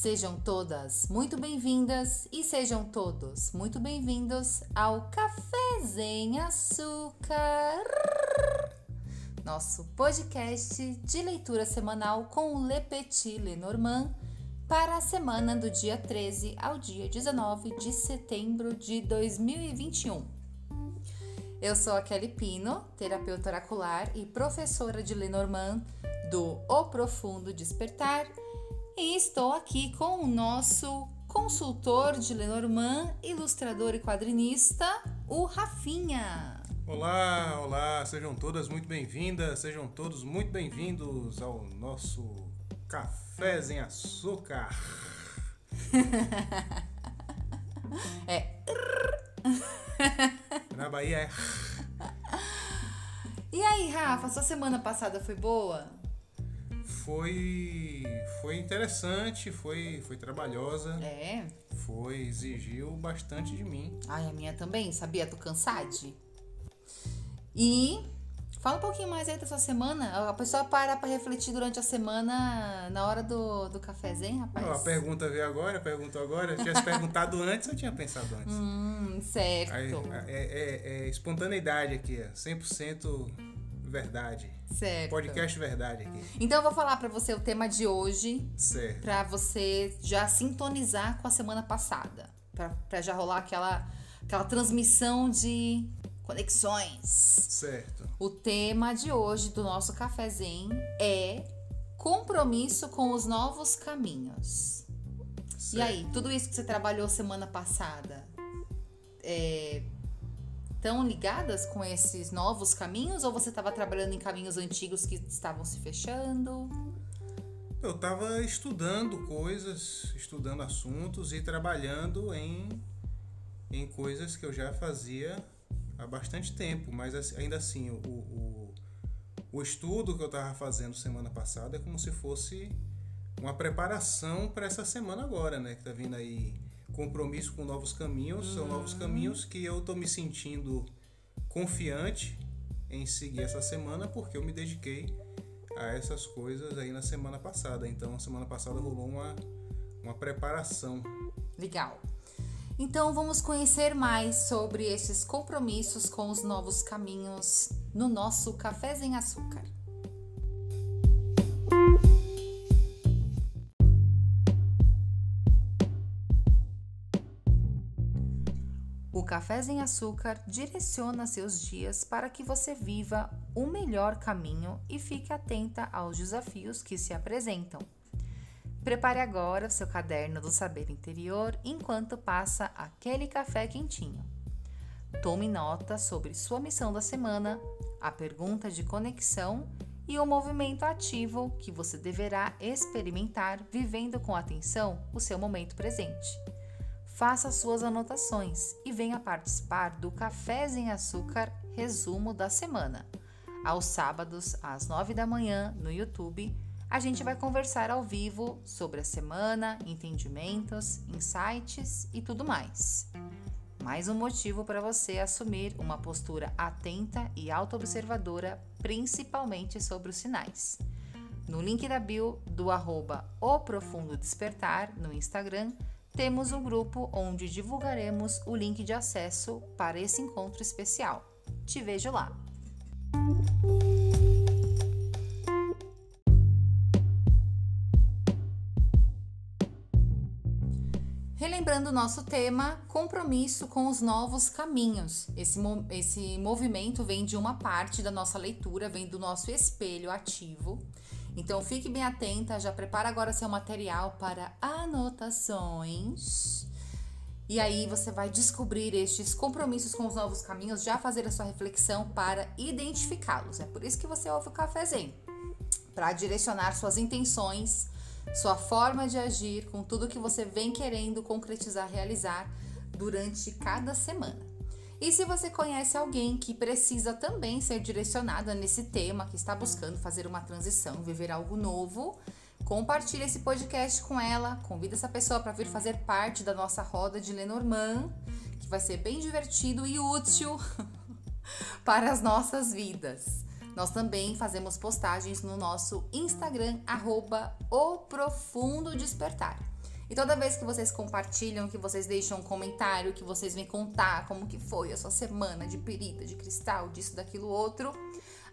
Sejam todas muito bem-vindas e sejam todos muito bem-vindos ao Café Sem Açúcar, nosso podcast de leitura semanal com o Le Petit Lenormand para a semana do dia 13 ao dia 19 de setembro de 2021. Eu sou a Kelly Pino, terapeuta oracular e professora de Lenormand do O Profundo Despertar e estou aqui com o nosso consultor de Lenormand, ilustrador e quadrinista, o Rafinha. Olá, olá, sejam todas muito bem-vindas, sejam todos muito bem-vindos ao nosso Café em Açúcar. é. Na Bahia é. E aí, Rafa, sua semana passada foi boa? Foi foi interessante, foi foi trabalhosa. É. Foi exigiu bastante de mim. Ai, a minha também, sabia? Tô cansada. E fala um pouquinho mais aí da sua semana. A pessoa para para refletir durante a semana na hora do, do cafezinho, rapaz. Não, a pergunta veio agora, perguntou agora. Se tivesse perguntado antes, eu tinha pensado antes. Hum, certo. Aí, é, é, é, espontaneidade aqui, 100% verdade. Certo. Podcast verdade aqui. Então eu vou falar para você o tema de hoje. Certo. Para você já sintonizar com a semana passada, para já rolar aquela aquela transmissão de conexões. Certo. O tema de hoje do nosso cafezinho é compromisso com os novos caminhos. Certo. E aí, tudo isso que você trabalhou semana passada, é, estão ligadas com esses novos caminhos ou você estava trabalhando em caminhos antigos que estavam se fechando? Eu estava estudando coisas, estudando assuntos e trabalhando em, em coisas que eu já fazia há bastante tempo, mas ainda assim, o, o, o estudo que eu estava fazendo semana passada é como se fosse uma preparação para essa semana agora, né? Que tá vindo aí compromisso com novos caminhos, são novos uhum. caminhos que eu tô me sentindo confiante em seguir essa semana porque eu me dediquei a essas coisas aí na semana passada. Então, a semana passada rolou uma, uma preparação. Legal. Então, vamos conhecer mais sobre esses compromissos com os novos caminhos no nosso Café em Açúcar. Café em Açúcar direciona seus dias para que você viva o melhor caminho e fique atenta aos desafios que se apresentam. Prepare agora seu caderno do saber interior enquanto passa aquele café quentinho. Tome nota sobre sua missão da semana, a pergunta de conexão e o movimento ativo que você deverá experimentar vivendo com atenção o seu momento presente faça suas anotações e venha participar do Cafés em Açúcar Resumo da Semana. Aos sábados, às 9 da manhã, no YouTube, a gente vai conversar ao vivo sobre a semana, entendimentos, insights e tudo mais. Mais um motivo para você assumir uma postura atenta e autoobservadora, principalmente sobre os sinais. No link da bio do arroba O Profundo Despertar no Instagram, temos um grupo onde divulgaremos o link de acesso para esse encontro especial. Te vejo lá! Relembrando o nosso tema, compromisso com os novos caminhos. Esse, esse movimento vem de uma parte da nossa leitura, vem do nosso espelho ativo. Então fique bem atenta, já prepara agora seu material para anotações. E aí você vai descobrir estes compromissos com os novos caminhos, já fazer a sua reflexão para identificá-los. É por isso que você ouve o cafezinho, para direcionar suas intenções, sua forma de agir com tudo que você vem querendo concretizar, realizar durante cada semana. E se você conhece alguém que precisa também ser direcionada nesse tema, que está buscando fazer uma transição, viver algo novo, compartilhe esse podcast com ela, convida essa pessoa para vir fazer parte da nossa roda de Lenormand, que vai ser bem divertido e útil para as nossas vidas. Nós também fazemos postagens no nosso Instagram, arroba o Profundo Despertar. E toda vez que vocês compartilham, que vocês deixam um comentário, que vocês vêm contar como que foi a sua semana de perita, de cristal, disso, daquilo, outro,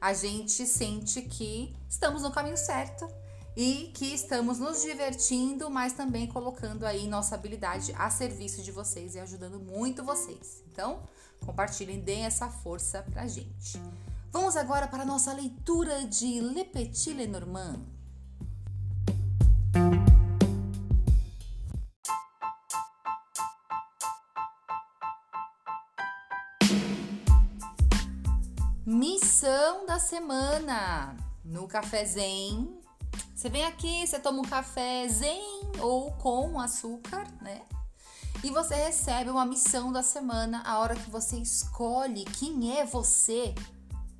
a gente sente que estamos no caminho certo e que estamos nos divertindo, mas também colocando aí nossa habilidade a serviço de vocês e ajudando muito vocês. Então, compartilhem, deem essa força pra gente. Vamos agora para a nossa leitura de Le Petit Lenormand. Missão da semana no Café Zen. Você vem aqui, você toma um café zen ou com açúcar, né? E você recebe uma missão da semana a hora que você escolhe quem é você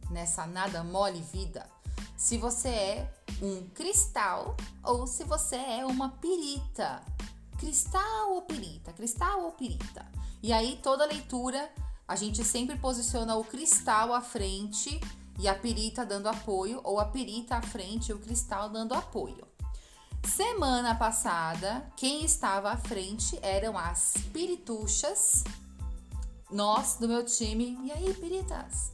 nessa nada mole vida. Se você é um cristal ou se você é uma pirita. Cristal ou pirita? Cristal ou pirita? E aí toda leitura a gente sempre posiciona o cristal à frente e a pirita dando apoio, ou a pirita à frente e o cristal dando apoio. Semana passada, quem estava à frente eram as pirituchas, nós do meu time. E aí, piritas?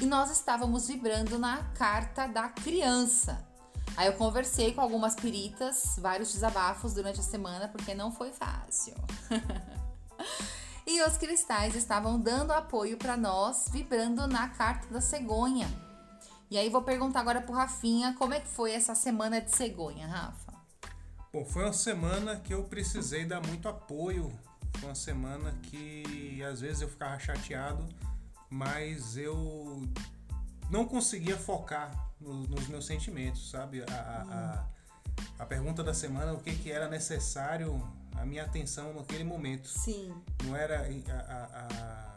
E nós estávamos vibrando na carta da criança. Aí eu conversei com algumas piritas, vários desabafos durante a semana, porque não foi fácil. E os cristais estavam dando apoio para nós, vibrando na carta da cegonha. E aí vou perguntar agora pro Rafinha como é que foi essa semana de cegonha, Rafa? Bom, foi uma semana que eu precisei dar muito apoio. Foi uma semana que às vezes eu ficava chateado, mas eu não conseguia focar no, nos meus sentimentos, sabe? A, a, a, a pergunta da semana, o que, que era necessário a minha atenção naquele momento. Sim. Não era a, a,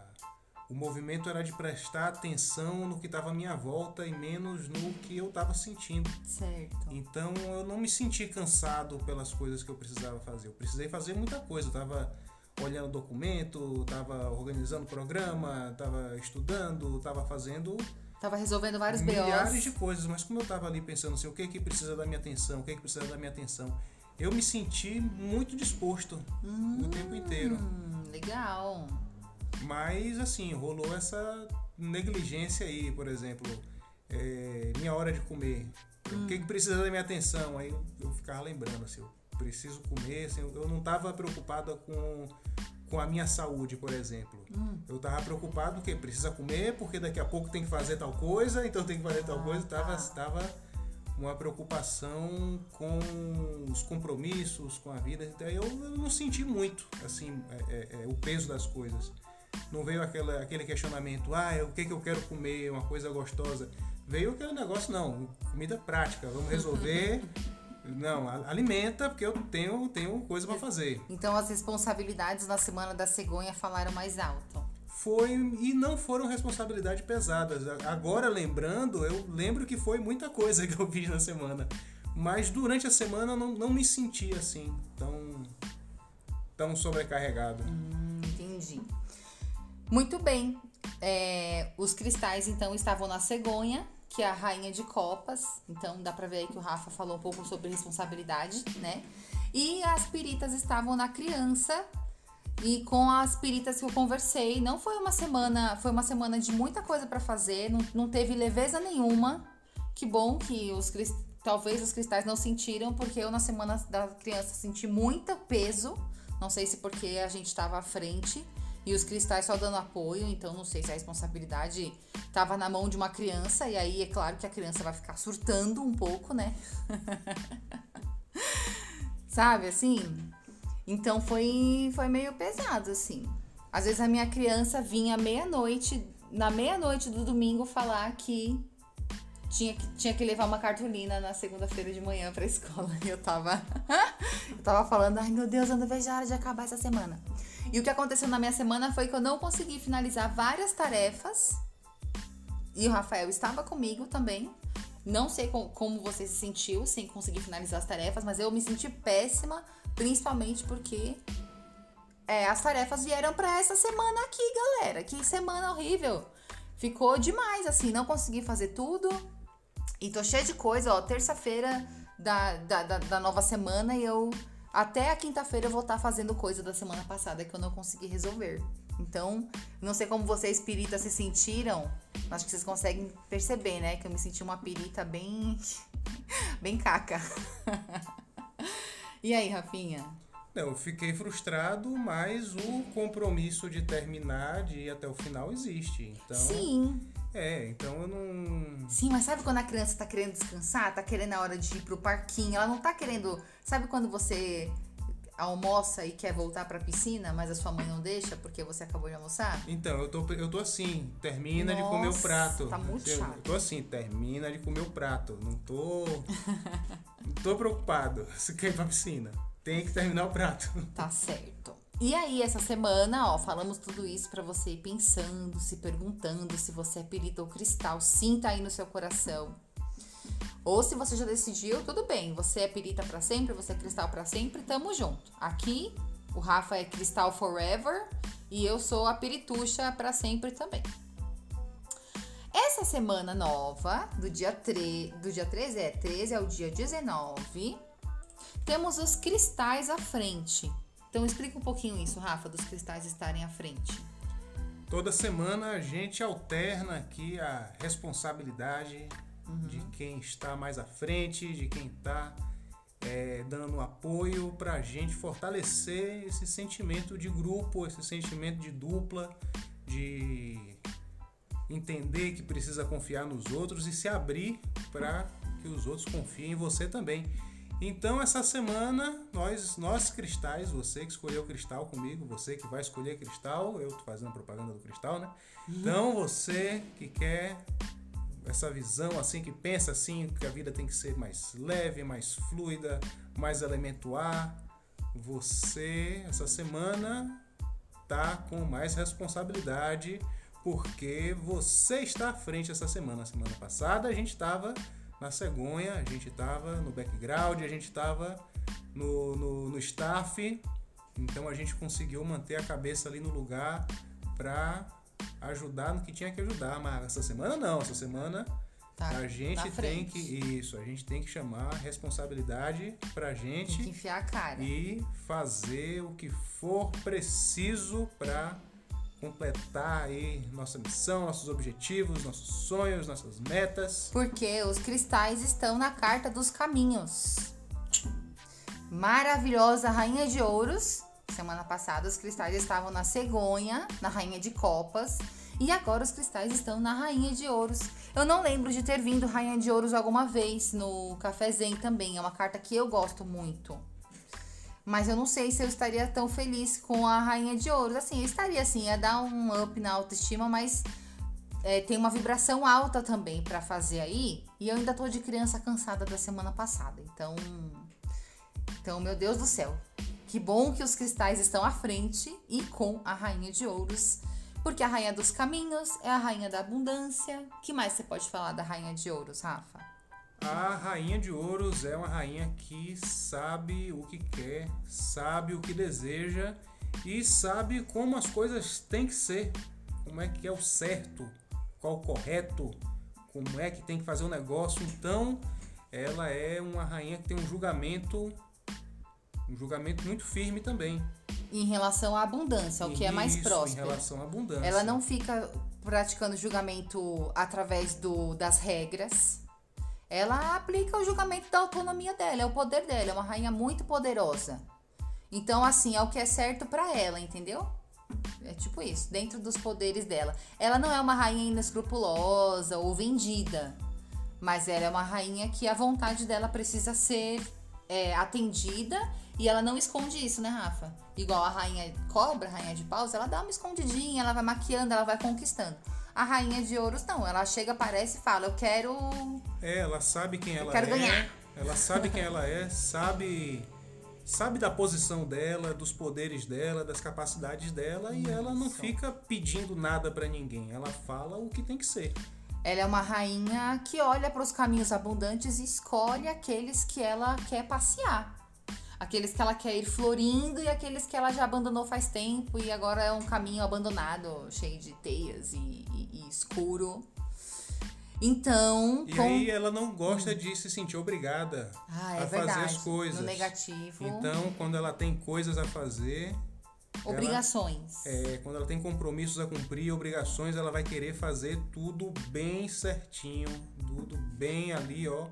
o movimento era de prestar atenção no que estava à minha volta e menos no que eu estava sentindo. Certo. Então eu não me senti cansado pelas coisas que eu precisava fazer. Eu precisei fazer muita coisa. Eu estava olhando documento, estava organizando programa, estava estudando, estava fazendo Tava resolvendo vários milhares BOs. de coisas, mas como eu estava ali pensando assim, o que que precisa da minha atenção, o que que precisa da minha atenção, eu me senti muito disposto hum, o tempo inteiro. Legal. Mas assim, rolou essa negligência aí, por exemplo, é, minha hora de comer. Hum. O que, que precisa da minha atenção? Aí eu, ficava lembrando assim, eu preciso comer, assim, eu, não estava preocupada com, com a minha saúde, por exemplo. Hum. Eu estava preocupado que precisa comer, porque daqui a pouco tem que fazer tal coisa, então tem que fazer tal ah, coisa. Tava, tá. tava uma preocupação com os compromissos, com a vida. Então eu não senti muito assim é, é, é, o peso das coisas. Não veio aquela, aquele questionamento, ah, o que, que eu quero comer, uma coisa gostosa. Veio aquele negócio, não, comida prática, vamos resolver. Não, alimenta, porque eu tenho, tenho coisa para fazer. Então as responsabilidades na semana da cegonha falaram mais alto foi e não foram responsabilidades pesadas. Agora lembrando, eu lembro que foi muita coisa que eu fiz na semana, mas durante a semana não, não me senti assim tão tão sobrecarregado. Hum, entendi. Muito bem. É, os cristais então estavam na cegonha, que é a rainha de copas. Então dá pra ver aí que o Rafa falou um pouco sobre responsabilidade, né? E as piritas estavam na criança, e com as peritas que eu conversei, não foi uma semana, foi uma semana de muita coisa para fazer, não, não teve leveza nenhuma. Que bom que os talvez os cristais não sentiram, porque eu na semana da criança senti muito peso. Não sei se porque a gente estava à frente e os cristais só dando apoio, então não sei se a responsabilidade estava na mão de uma criança, e aí é claro que a criança vai ficar surtando um pouco, né? Sabe assim? Então foi, foi meio pesado, assim. Às vezes a minha criança vinha meia-noite, na meia-noite do domingo, falar que tinha, que tinha que levar uma cartolina na segunda-feira de manhã pra escola. E eu tava. eu tava falando, ai meu Deus, eu não vejo a hora de acabar essa semana. E o que aconteceu na minha semana foi que eu não consegui finalizar várias tarefas. E o Rafael estava comigo também. Não sei como, como você se sentiu sem conseguir finalizar as tarefas, mas eu me senti péssima Principalmente porque é, as tarefas vieram para essa semana aqui, galera. Que semana horrível. Ficou demais, assim, não consegui fazer tudo. E tô cheia de coisa, ó. Terça-feira da, da, da, da nova semana e eu. Até a quinta-feira eu vou estar fazendo coisa da semana passada que eu não consegui resolver. Então, não sei como vocês, espíritas, se sentiram. Acho que vocês conseguem perceber, né? Que eu me senti uma pirita bem. bem caca. e aí, Rafinha? Não, eu fiquei frustrado, mas o compromisso de terminar, de ir até o final, existe. Então, Sim. É, então eu não. Sim, mas sabe quando a criança tá querendo descansar? Tá querendo a hora de ir pro parquinho? Ela não tá querendo. Sabe quando você almoça e quer voltar pra piscina, mas a sua mãe não deixa porque você acabou de almoçar? Então, eu tô, eu tô assim, termina de comer o Nossa, prato. tá muito eu, chato. Eu tô assim, termina de comer o prato. Não tô. não tô preocupado se quer ir pra piscina. Tem que terminar o prato. Tá certo. E aí, essa semana, ó, falamos tudo isso pra você ir pensando, se perguntando se você é perita ou cristal. Sinta aí no seu coração. Ou se você já decidiu, tudo bem. Você é perita pra sempre, você é cristal pra sempre, tamo junto. Aqui, o Rafa é cristal forever e eu sou a perituxa pra sempre também. Essa semana nova, do dia 3, do dia 13 é 13 ao dia 19, temos os cristais à frente. Então explica um pouquinho isso, Rafa, dos cristais estarem à frente. Toda semana a gente alterna aqui a responsabilidade de quem está mais à frente, de quem está é, dando apoio para a gente fortalecer esse sentimento de grupo, esse sentimento de dupla, de entender que precisa confiar nos outros e se abrir para que os outros confiem em você também. Então essa semana nós nós cristais, você que escolheu cristal comigo, você que vai escolher cristal, eu tô fazendo propaganda do cristal, né? Então você que quer essa visão assim que pensa assim que a vida tem que ser mais leve, mais fluida, mais elemento você essa semana tá com mais responsabilidade porque você está à frente essa semana. Semana passada a gente estava na cegonha, a gente estava no background, a gente estava no, no, no staff, então a gente conseguiu manter a cabeça ali no lugar para ajudar no que tinha que ajudar. Mas essa semana não, essa semana Tá, a gente tem frente. que isso, a gente tem que chamar responsabilidade pra Tem que gente enfiar a cara. e fazer o que for preciso para completar aí nossa missão, nossos objetivos, nossos sonhos, nossas metas. Porque os cristais estão na carta dos caminhos. Maravilhosa Rainha de Ouros. Semana passada os cristais estavam na cegonha, na Rainha de Copas. E agora os cristais estão na Rainha de Ouros. Eu não lembro de ter vindo Rainha de Ouros alguma vez no Café Zen também. É uma carta que eu gosto muito. Mas eu não sei se eu estaria tão feliz com a Rainha de Ouros. Assim, eu estaria assim, ia dar um up na autoestima, mas é, tem uma vibração alta também pra fazer aí. E eu ainda tô de criança cansada da semana passada. Então, então, meu Deus do céu. Que bom que os cristais estão à frente e com a rainha de ouros. Porque a rainha dos caminhos é a rainha da abundância. que mais você pode falar da rainha de ouros, Rafa? A rainha de ouros é uma rainha que sabe o que quer, sabe o que deseja e sabe como as coisas têm que ser, como é que é o certo, qual o correto, como é que tem que fazer o negócio. Então, ela é uma rainha que tem um julgamento um julgamento muito firme também. Em relação à abundância, o que é mais próspero. Em relação à abundância. Ela não fica praticando julgamento através do, das regras. Ela aplica o julgamento da autonomia dela, é o poder dela, é uma rainha muito poderosa. Então, assim, é o que é certo pra ela, entendeu? É tipo isso, dentro dos poderes dela. Ela não é uma rainha inescrupulosa ou vendida, mas ela é uma rainha que a vontade dela precisa ser é, atendida e ela não esconde isso, né, Rafa? Igual a rainha cobra, a rainha de paus, ela dá uma escondidinha, ela vai maquiando, ela vai conquistando. A rainha de ouros não, ela chega, aparece e fala: Eu quero. É, ela sabe quem ela quero é. ganhar. Ela sabe quem ela é, sabe sabe da posição dela, dos poderes dela, das capacidades dela e ela não fica pedindo nada pra ninguém. Ela fala o que tem que ser. Ela é uma rainha que olha para os caminhos abundantes e escolhe aqueles que ela quer passear. Aqueles que ela quer ir florindo e aqueles que ela já abandonou faz tempo e agora é um caminho abandonado, cheio de teias e, e- e escuro. Então, E com- aí ela não gosta de se sentir obrigada ah, é a fazer verdade. as coisas. No negativo, Então, quando ela tem coisas a fazer, obrigações. é, quando ela tem compromissos a cumprir, obrigações, ela vai querer fazer tudo bem certinho, tudo bem ali, ó,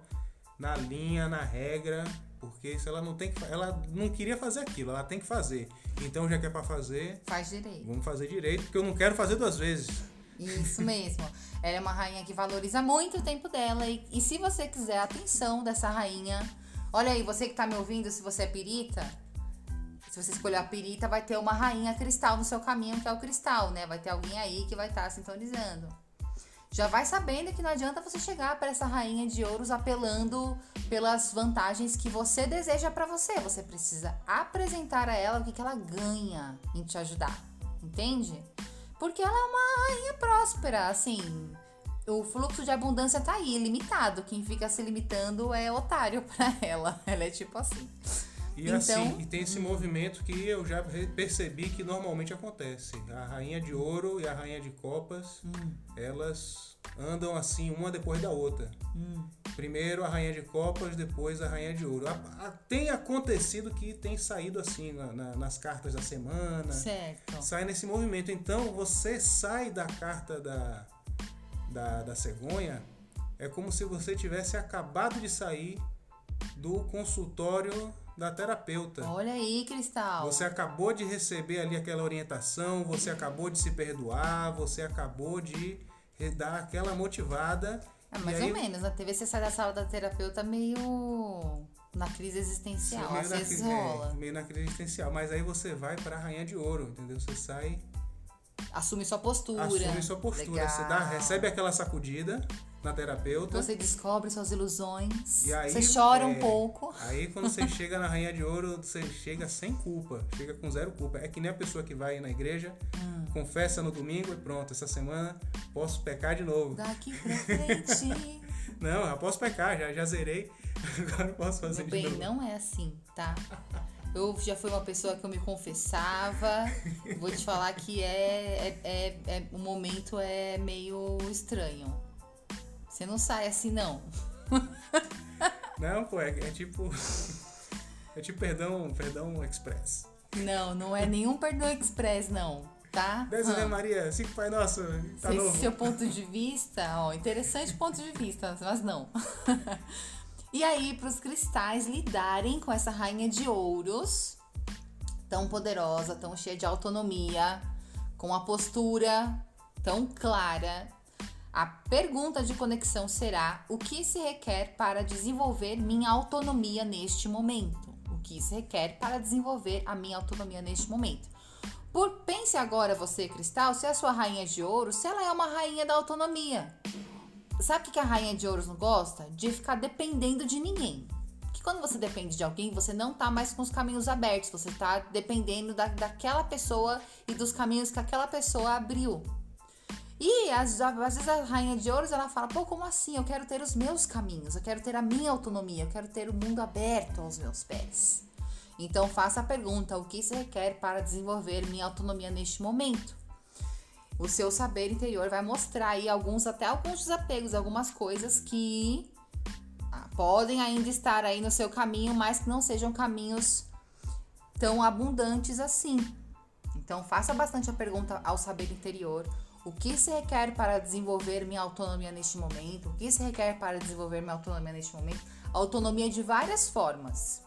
na linha, na regra, porque se ela não tem que, ela não queria fazer aquilo, ela tem que fazer. Então, já que é para fazer, Faz direito. vamos fazer direito, porque eu não quero fazer duas vezes. Isso mesmo. Ela é uma rainha que valoriza muito o tempo dela. E, e se você quiser a atenção dessa rainha, olha aí, você que tá me ouvindo, se você é pirita, se você escolher a pirita, vai ter uma rainha cristal no seu caminho, que é o cristal, né? Vai ter alguém aí que vai estar sintonizando. Já vai sabendo que não adianta você chegar para essa rainha de ouros apelando pelas vantagens que você deseja para você. Você precisa apresentar a ela o que, que ela ganha em te ajudar. Entende? Porque ela é uma rainha próspera, assim. O fluxo de abundância tá aí, limitado. Quem fica se limitando é otário pra ela. Ela é tipo assim. E Então- assim, e tem esse movimento que eu já percebi que normalmente acontece. A rainha de ouro e a rainha de copas, elas andam assim uma depois da outra. Primeiro a rainha de copas, depois a rainha de ouro. A- a- tem acontecido que tem saído assim na- na- nas cartas da semana. Certo. Sai nesse movimento. Então você sai da carta da, da, da cegonha, é como se você tivesse acabado de sair do consultório da terapeuta. Olha aí, Cristal. Você acabou de receber ali aquela orientação, você acabou de se perdoar, você acabou de dar aquela motivada. É mais aí ou menos. Na TV você sai da sala da terapeuta meio na crise existencial. meio na vezes cri- é, meio na crise existencial. Mas aí você vai pra rainha de ouro, entendeu? Você sai, Assume sua postura. assume sua postura. Você dá, Legal. recebe aquela sacudida na terapeuta. Você descobre suas ilusões. E aí, você chora é, um pouco. Aí quando você chega na Rainha de Ouro, você chega sem culpa, chega com zero culpa. É que nem a pessoa que vai na igreja, Hum. confessa no domingo e pronto, essa semana posso pecar de novo. Daqui pra frente. Não, já posso pecar, já, já zerei, agora posso fazer Meu de bem, novo. não é assim, tá? Eu já fui uma pessoa que eu me confessava. Vou te falar que é, é, é, é- o momento é meio estranho. Você não sai assim, não. Não, pô, é, é tipo. É tipo perdão, perdão express. Não, não é nenhum perdão express, não, tá? Dez Hum. Ave Maria, cinco Pai Nosso, tá Sei novo. seu ponto de vista, ó, interessante ponto de vista, mas não. e aí, para os cristais lidarem com essa rainha de ouros, tão poderosa, tão cheia de autonomia, com a postura tão clara, a pergunta de conexão será: o que se requer para desenvolver minha autonomia neste momento? O que se requer para desenvolver a minha autonomia neste momento? Por pense agora você, Cristal, se é a sua rainha de ouro, se ela é uma rainha da autonomia. Sabe o que a rainha de ouros não gosta? De ficar dependendo de ninguém. Que quando você depende de alguém, você não tá mais com os caminhos abertos, você tá dependendo da, daquela pessoa e dos caminhos que aquela pessoa abriu. E às, vezes a rainha de ouros ela fala: pô, como assim? Eu quero ter os meus caminhos, eu quero ter a minha autonomia, eu quero ter o mundo aberto aos meus pés. Então faça a pergunta: o que se requer para desenvolver minha autonomia neste momento? O seu saber interior vai mostrar aí alguns, até alguns desapegos, algumas coisas que ah, podem ainda estar aí no seu caminho, mas que não sejam caminhos tão abundantes assim. Então faça bastante a pergunta ao saber interior. O que se requer para desenvolver minha autonomia neste momento? O que se requer para desenvolver minha autonomia neste momento? Autonomia de várias formas.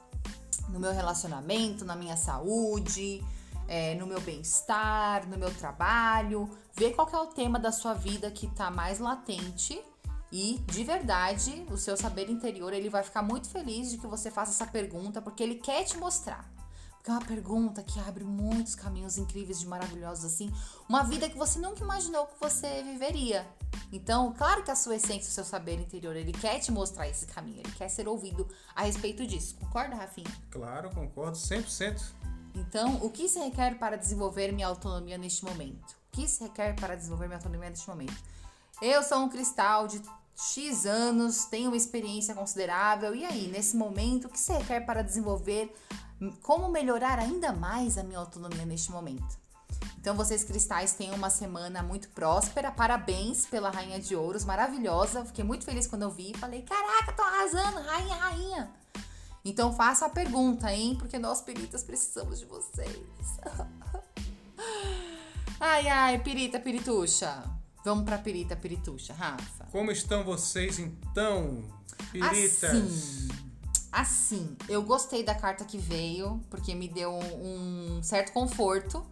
No meu relacionamento, na minha saúde, é, no meu bem-estar, no meu trabalho. Ver qual é o tema da sua vida que está mais latente e de verdade, o seu saber interior, ele vai ficar muito feliz de que você faça essa pergunta, porque ele quer te mostrar. Porque é uma pergunta que abre muitos caminhos incríveis de maravilhosos assim, uma vida que você nunca imaginou que você viveria. Então, claro que a sua essência, o seu saber interior, ele quer te mostrar esse caminho, ele quer ser ouvido a respeito disso. Concorda, Rafinha? Claro, concordo, 100%. Então, o que se requer para desenvolver minha autonomia neste momento? O que se requer para desenvolver minha autonomia neste momento? Eu sou um cristal de X anos, tenho uma experiência considerável, e aí, nesse momento, o que se requer para desenvolver, como melhorar ainda mais a minha autonomia neste momento? Então, vocês cristais tenham uma semana muito próspera. Parabéns pela Rainha de Ouros, maravilhosa. Fiquei muito feliz quando eu vi. Falei, caraca, tô arrasando, rainha, rainha. Então, faça a pergunta, hein? Porque nós, peritas, precisamos de vocês. ai, ai, pirita, pirituxa. Vamos pra pirita, pirituxa, Rafa. Como estão vocês, então, piritas? Assim, assim, eu gostei da carta que veio, porque me deu um certo conforto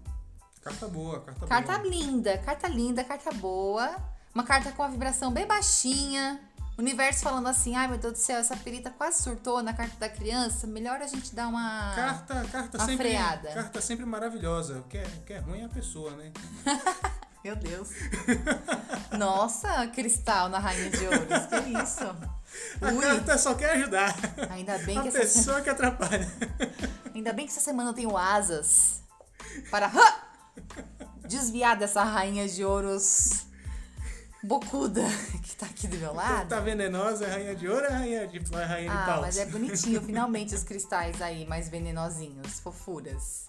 Carta boa, carta, Carta boa. linda, carta linda, carta boa. Uma carta com a vibração bem baixinha. O universo falando assim, ai meu Deus do céu, essa perita quase surtou na carta da criança. Melhor a gente dar uma. Carta, carta uma sempre. freada. Carta sempre maravilhosa. O que é, o que é ruim é a pessoa, né? Meu Deus. Nossa, cristal na Rainha de Ouros. Que isso? A Ui, carta só quer ajudar. ainda bem a que pessoa que atrapalha. ainda bem que essa semana eu tenho asas para desviar dessa Rainha de Ouros bocuda que tá aqui do meu lado. Tá venenosa, é rainha de ouro ou é rainha de, é rainha de Ah, paus? mas é bonitinho, finalmente, os cristais aí, mais venenosinhos, fofuras.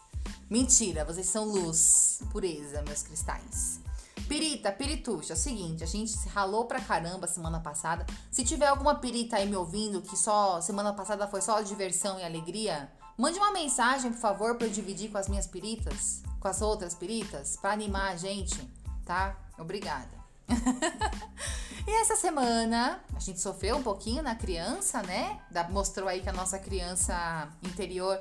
Mentira, vocês são luz, pureza, meus cristais. Pirita, pirituxa, é o seguinte, a gente se ralou pra caramba semana passada. Se tiver alguma pirita aí me ouvindo que só semana passada foi só diversão e alegria, mande uma mensagem, por favor, pra eu dividir com as minhas piritas, com as outras piritas, pra animar a gente, tá? Obrigada. E essa semana a gente sofreu um pouquinho na criança, né? Da- mostrou aí que a nossa criança interior.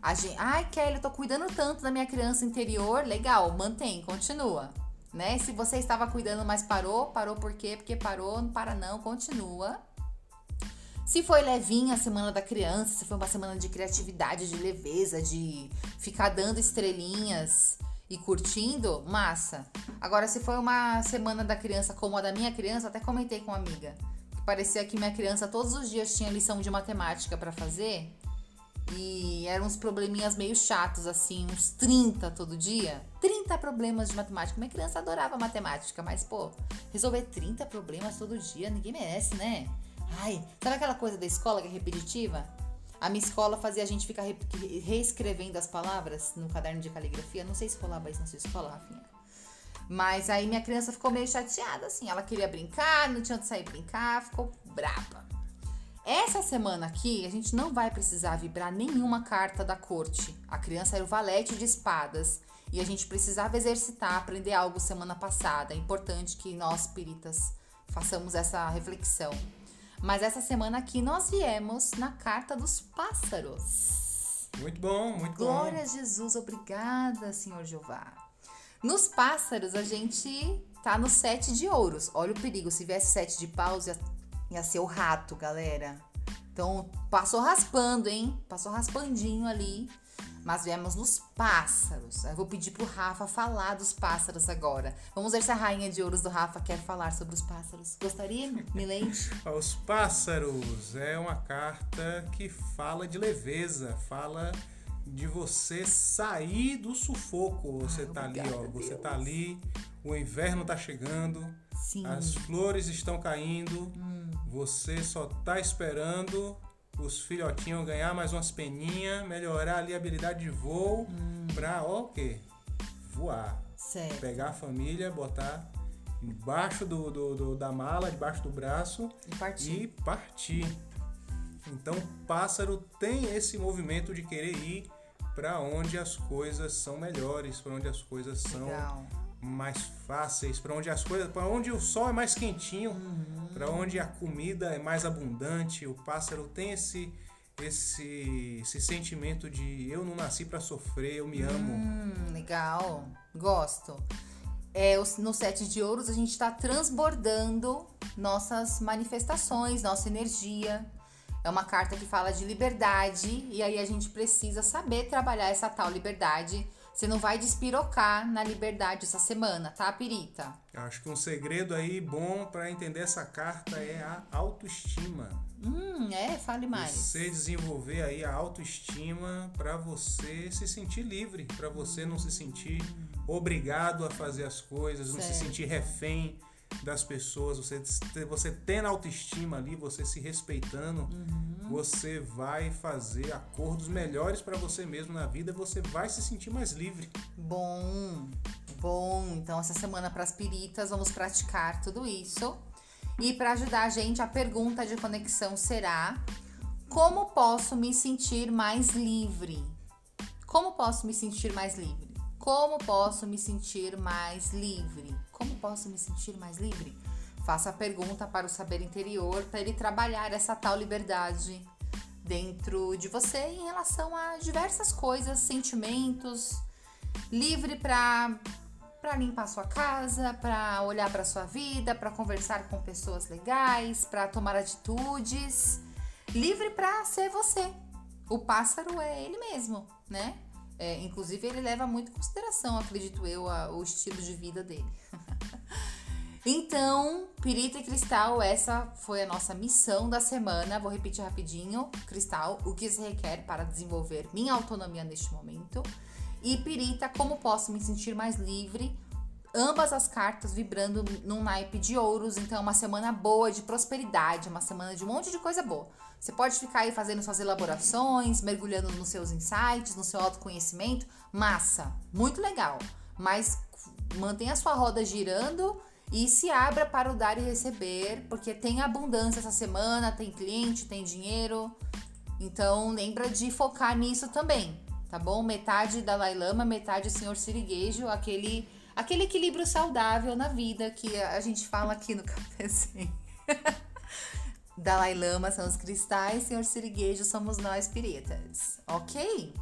A gente, Ai, Kelly, eu tô cuidando tanto da minha criança interior. Legal, mantém, continua. Né? Se você estava cuidando, mas parou, parou por quê? Porque parou, não para não, continua. Se foi levinha a semana da criança, se foi uma semana de criatividade, de leveza, de ficar dando estrelinhas e curtindo, massa. Agora, se foi uma semana da criança como a da minha criança, até comentei com uma amiga. Que parecia que minha criança todos os dias tinha lição de matemática pra fazer. E eram uns probleminhas meio chatos, assim, uns 30 todo dia. 30 problemas de matemática. Minha criança adorava matemática, mas, pô, resolver 30 problemas todo dia, ninguém merece, né? Ai, sabe aquela coisa da escola que é repetitiva? A minha escola fazia a gente ficar re- reescrevendo as palavras no caderno de caligrafia. Não sei se rolava isso na sua escola, Rafinha. Mas aí minha criança ficou meio chateada, assim. Ela queria brincar, não tinha onde sair brincar, ficou braba. Essa semana aqui, a gente não vai precisar vibrar nenhuma carta da corte. A criança era o valete de espadas. E a gente precisava exercitar, aprender algo semana passada. É importante que nós, piritas, façamos essa reflexão. Mas essa semana aqui nós viemos na carta dos pássaros. Muito bom, muito Glória bom. a Jesus, obrigada, Senhor Jeová. Nos pássaros, a gente tá no sete de ouros. Olha o perigo, se viesse sete de paus, ia, ia ser o rato, galera. Então, passou raspando, hein? Passou raspandinho ali. Mas viemos nos pássaros. Eu vou pedir pro Rafa falar dos pássaros agora. Vamos ver se a rainha de ouros do Rafa quer falar sobre os pássaros. Gostaria, Milente? Os pássaros é uma carta que fala de leveza, fala de você sair do sufoco. Você Ai, tá ali, ó, você Deus. tá ali, o inverno tá chegando, Sim. as flores estão caindo, Hum. você só tá esperando os filhotinhos ganhar mais umas peninhas, melhorar ali a habilidade de voo Hum. pra, ó, o quê? Voar. Certo. Pegar a família, botar embaixo do, do- do- da mala, debaixo do braço E partiu. e partir. Então, pássaro tem esse movimento de querer ir para onde as coisas são melhores, para onde as coisas são Legal. mais fáceis, para onde as coisas, para onde o sol é mais quentinho, Uhum. para onde a comida é mais abundante. O pássaro tem esse esse, esse sentimento de eu não nasci para sofrer, eu me amo. Hum, legal. Gosto. É, no sete de ouros a gente está transbordando nossas manifestações, nossa energia. É uma carta que fala de liberdade e aí a gente precisa saber trabalhar essa tal liberdade. Você não vai despirocar na liberdade essa semana, tá, Pirita? Acho que um segredo aí bom para entender essa carta é a autoestima. Hum, é, fale mais. Você desenvolver aí a autoestima para você se sentir livre, para você não se sentir obrigado a fazer as coisas, não se Certo. sentir refém das pessoas, você, você tendo autoestima ali, você se respeitando, uhum. você vai fazer acordos melhores para você mesmo na vida, você vai se sentir mais livre. Bom, bom. Então, essa semana para as piritas, vamos praticar tudo isso. E para ajudar a gente, a pergunta de conexão será: como posso me sentir mais livre? Como posso me sentir mais livre? Como posso me sentir mais livre? Como posso me sentir mais livre? Faça a pergunta para o saber interior para ele trabalhar essa tal liberdade dentro de você em relação a diversas coisas, sentimentos, livre para para limpar sua casa, para olhar para sua vida, para conversar com pessoas legais, para tomar atitudes, livre para ser você. O pássaro é ele mesmo, né? É, inclusive, ele leva muito em consideração, acredito eu, a, o estilo de vida dele. então, Pirita e Cristal, essa foi a nossa missão da semana. Vou repetir rapidinho. Cristal, o que se requer para desenvolver minha autonomia neste momento. E Pirita, como posso me sentir mais livre ambas as cartas vibrando num naipe de ouros, então é uma semana boa de prosperidade, uma semana de um monte de coisa boa. Você pode ficar aí fazendo suas elaborações, mergulhando nos seus insights, no seu autoconhecimento, massa, muito legal. Mas mantenha a sua roda girando e se abra para o dar e receber, porque tem abundância essa semana, tem cliente, tem dinheiro. Então lembra de focar nisso também, tá bom? Metade da Lama, metade Senhor Siriguejo, aquele aquele equilíbrio saudável na vida que a gente fala aqui no cafezinho. Dalai Lama são os cristais, Senhor Siriguejo somos nós piretas, ok?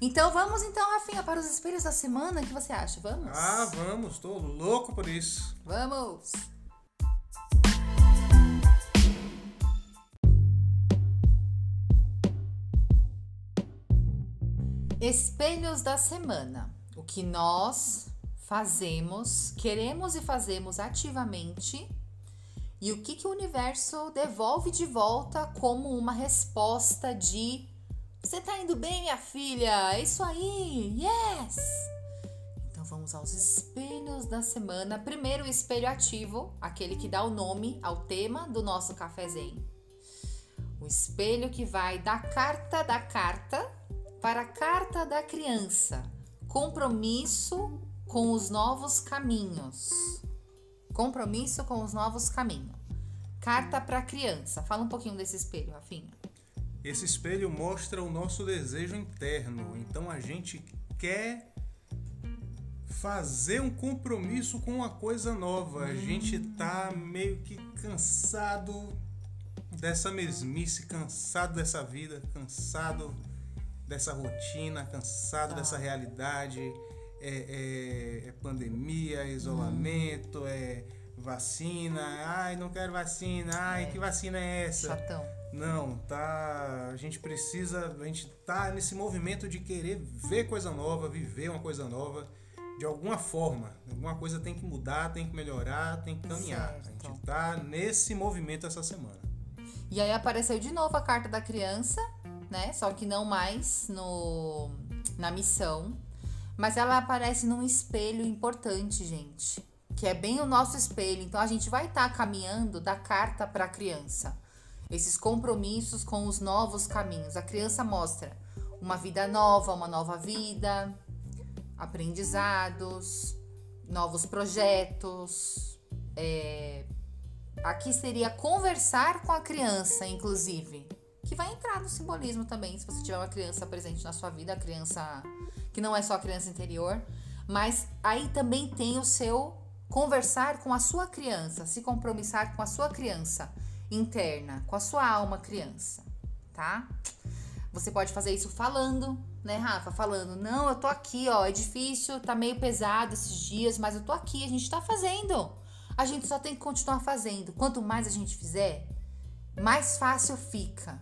Então vamos então, Rafinha, para os espelhos da semana, o que você acha? Vamos? Ah, vamos, tô louco por isso. Vamos! Espelhos da semana. O que nós fazemos, queremos e fazemos ativamente e o que, que o universo devolve de volta como uma resposta de você tá indo bem, minha filha? É isso aí! Yes! Então vamos aos espelhos da semana. Primeiro, o espelho ativo, aquele que dá o nome ao tema do nosso cafezinho. O espelho que vai da carta da carta para a carta da criança. Compromisso com os novos caminhos. Compromisso com os novos caminhos. Carta para criança. Fala um pouquinho desse espelho, Rafinha. Esse espelho mostra o nosso desejo interno. Então a gente quer fazer um compromisso com uma coisa nova. A gente tá meio que cansado dessa mesmice, cansado dessa vida, cansado dessa rotina, cansado tá. dessa realidade é, é, é pandemia, é isolamento, hum. é vacina. Ai, não quero vacina. Ai, é. que vacina é essa? Chatão. Não, tá. A gente precisa. A gente tá nesse movimento de querer ver coisa nova, viver uma coisa nova de alguma forma. Alguma coisa tem que mudar, tem que melhorar, tem que caminhar. Certo. A gente tá nesse movimento essa semana. E aí apareceu de novo a carta da criança, né? Só que não mais no na missão, mas ela aparece num espelho importante, gente, que é bem o nosso espelho. Então a gente vai estar tá caminhando da carta para a criança. Esses compromissos com os novos caminhos. A criança mostra uma vida nova, uma nova vida, aprendizados, novos projetos. É... Aqui seria conversar com a criança, inclusive, que vai entrar no simbolismo também. Se você tiver uma criança presente na sua vida, a criança que não é só criança interior, mas aí também tem o seu conversar com a sua criança, se compromissar com a sua criança interna, com a sua alma criança, tá? Você pode fazer isso falando, né, Rafa? Falando, não, eu tô aqui, ó, é difícil, tá meio pesado esses dias, mas eu tô aqui, a gente tá fazendo. A gente só tem que continuar fazendo. Quanto mais a gente fizer, mais fácil fica.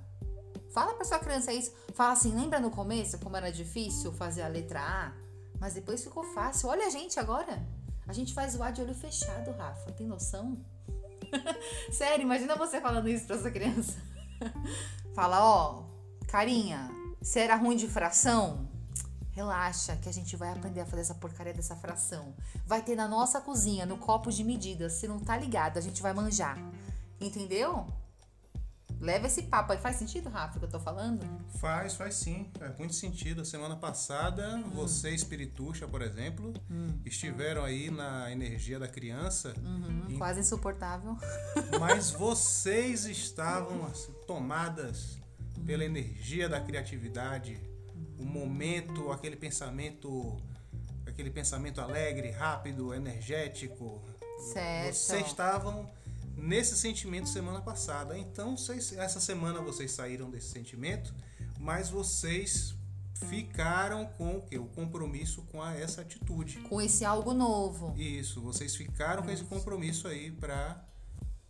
Fala para sua criança isso. Fala assim, lembra no começo como era difícil fazer a letra A? Mas depois ficou fácil. Olha a gente agora. A gente faz o A de olho fechado, Rafa. Tem noção? Sério, imagina você falando isso pra sua criança. Fala, ó, carinha, você era ruim de fração? Relaxa que a gente vai aprender a fazer essa porcaria dessa fração. Vai ter na nossa cozinha, no copo de medidas. Se não tá ligado, a gente vai manjar. Entendeu? Leva esse papo aí. Faz sentido, Rafa, que eu tô falando? Faz, faz sim. Faz muito sentido. Semana passada, hum. você, Espirituxa, por exemplo, hum. estiveram aí na energia da criança. Uhum, e... Quase insuportável. Mas vocês estavam assim, tomadas hum. pela energia da criatividade. O momento, aquele pensamento, aquele pensamento alegre, rápido, energético. Certo. Vocês estavam nesse sentimento semana passada. Então, vocês, essa semana vocês saíram desse sentimento, mas vocês ficaram com o que? O compromisso com a, essa atitude. Com esse algo novo. Isso, vocês ficaram com esse compromisso aí para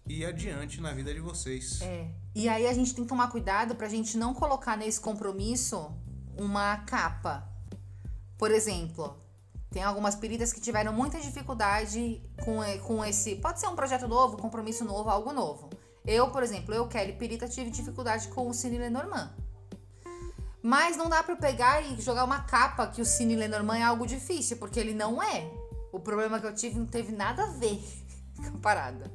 ir adiante na vida de vocês. É. E aí a gente tem que tomar cuidado pra gente não colocar nesse compromisso uma capa. Por exemplo, tem algumas peritas que tiveram muita dificuldade com, com esse. Pode ser um projeto novo, compromisso novo, algo novo. Eu, por exemplo, eu, Kelly Perita, tive dificuldade com o Cine Lenormand. Mas não dá para pegar e jogar uma capa que o Cine Lenormand é algo difícil, porque ele não é. O problema que eu tive não teve nada a ver com a parada.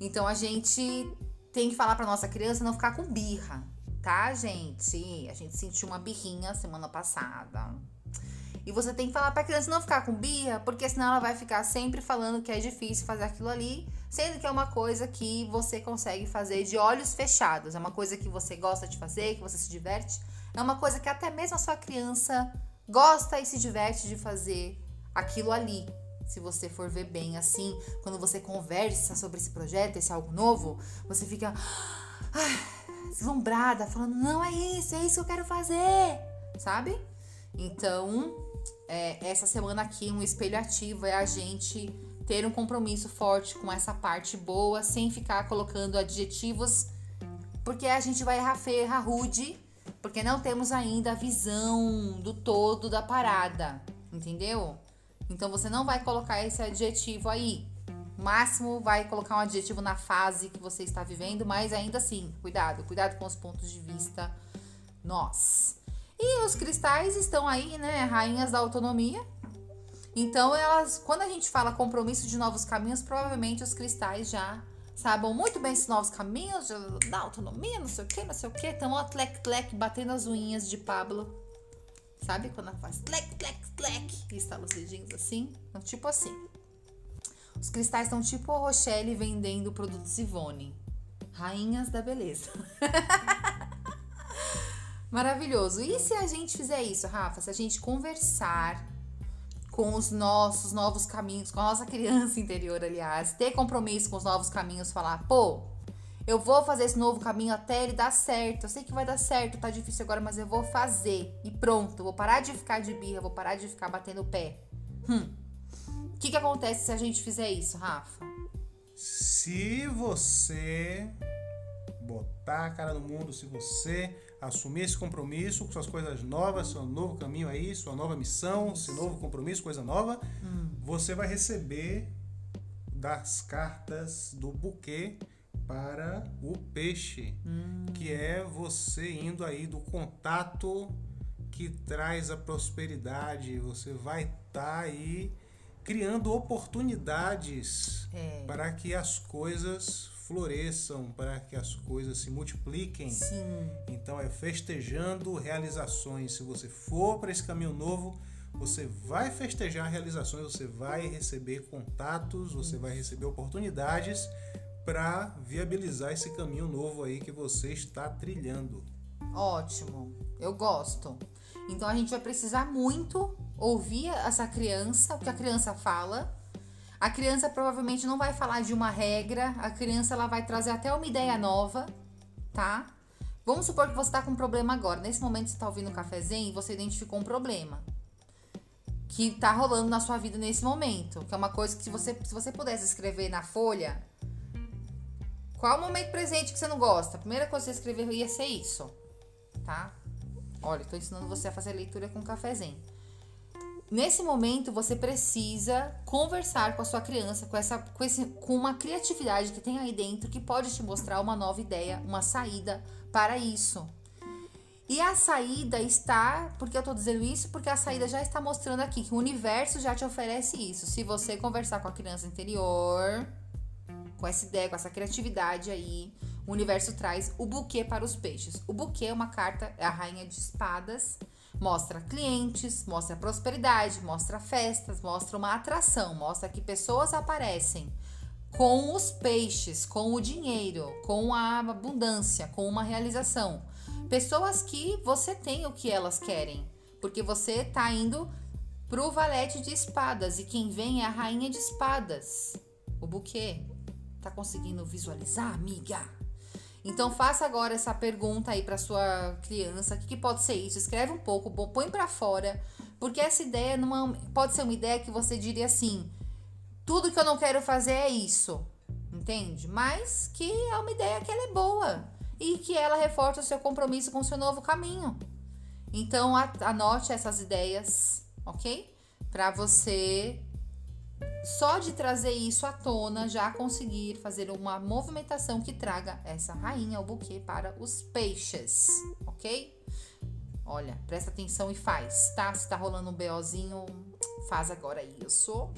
Então a gente tem que falar para nossa criança não ficar com birra, tá, gente? A gente sentiu uma birrinha semana passada. E você tem que falar pra criança não ficar com birra, porque senão ela vai ficar sempre falando que é difícil fazer aquilo ali, sendo que é uma coisa que você consegue fazer de olhos fechados. É uma coisa que você gosta de fazer, que você se diverte. É uma coisa que até mesmo a sua criança gosta e se diverte de fazer aquilo ali. Se você for ver bem assim, quando você conversa sobre esse projeto, esse algo novo, você fica ah, deslumbrada, falando: não é isso, é isso que eu quero fazer, sabe? Então, é, essa semana aqui, um espelho ativo é a gente ter um compromisso forte com essa parte boa, sem ficar colocando adjetivos, porque a gente vai errar feio, errar rude, porque não temos ainda a visão do todo da parada, entendeu? Então você não vai colocar esse adjetivo aí. máximo vai colocar um adjetivo na fase que você está vivendo, mas ainda assim, cuidado, cuidado com os pontos de vista nós. E os cristais estão aí, né, rainhas da autonomia. Então, elas, quando a gente fala compromisso de novos caminhos, provavelmente os cristais já sabem muito bem esses novos caminhos, da autonomia, não sei o que, não sei o que. Então, ó, tlec, tlec, batendo as unhas de Pablo. Sabe quando ela faz tlec, tlec, tlec e estala os dedinhos assim? Então, tipo assim. Os cristais estão tipo a Rochelle vendendo produtos Ivone. Rainhas da beleza. Maravilhoso. E se a gente fizer isso, Rafa? Se a gente conversar com os nossos novos caminhos, com a nossa criança interior, aliás, ter compromisso com os novos caminhos, falar, pô, eu vou fazer esse novo caminho até ele dar certo. Eu sei que vai dar certo, tá difícil agora, mas eu vou fazer. E pronto, vou parar de ficar de birra, vou parar de ficar batendo o pé. Hum. O que, que acontece se a gente fizer isso, Rafa? Se você botar a cara no mundo, se você assumir esse compromisso com suas coisas novas, seu novo caminho aí, sua nova missão, seu novo compromisso, coisa nova, hum. você vai receber das cartas do buquê para o peixe, hum. que é você indo aí do contato que traz a prosperidade, você vai estar tá aí criando oportunidades é. para que as coisas floresçam, para que as coisas se multipliquem. Sim. Então é festejando realizações. Se você for para esse caminho novo, você vai festejar realizações, você vai receber contatos, você vai receber oportunidades para viabilizar esse caminho novo aí que você está trilhando. Ótimo, eu gosto. Então a gente vai precisar muito ouvir essa criança, o que a criança fala, a criança provavelmente não vai falar de uma regra, a criança ela vai trazer até uma ideia nova, tá? Vamos supor que você está com um problema agora. Nesse momento você está ouvindo o cafezinho e você identificou um problema que está rolando na sua vida nesse momento. Que é uma coisa que se você, se você pudesse escrever na folha, qual o momento presente que você não gosta? A primeira coisa que você escrever ia ser isso, tá? Olha, estou ensinando você a fazer leitura com cafezinho. Nesse momento, você precisa conversar com a sua criança, com, essa, com, esse, com uma criatividade que tem aí dentro que pode te mostrar uma nova ideia, uma saída para isso. E a saída está, porque eu tô dizendo isso? Porque a saída já está mostrando aqui que o universo já te oferece isso. Se você conversar com a criança interior, com essa ideia, com essa criatividade aí, o universo traz o buquê para os peixes. O buquê é uma carta, é a rainha de espadas, mostra clientes, mostra prosperidade, mostra festas, mostra uma atração, mostra que pessoas aparecem com os peixes, com o dinheiro, com a abundância, com uma realização. Pessoas que você tem o que elas querem, porque você tá indo pro valete de espadas e quem vem é a rainha de espadas. O buquê. Tá conseguindo visualizar, amiga? Então faça agora essa pergunta aí para sua criança, o que, que, pode ser isso? Escreve um pouco, põe para fora, porque essa ideia não é, pode ser uma ideia que você diria assim: tudo que eu não quero fazer é isso, entende? Mas que é uma ideia que ela é boa e que ela reforça o seu compromisso com o seu novo caminho. Então anote essas ideias, ok? Para você só de trazer isso à tona já conseguir fazer uma movimentação que traga essa rainha, o buquê para os peixes, ok? Olha, presta atenção e faz, tá? Se tá rolando um BOzinho, faz agora isso.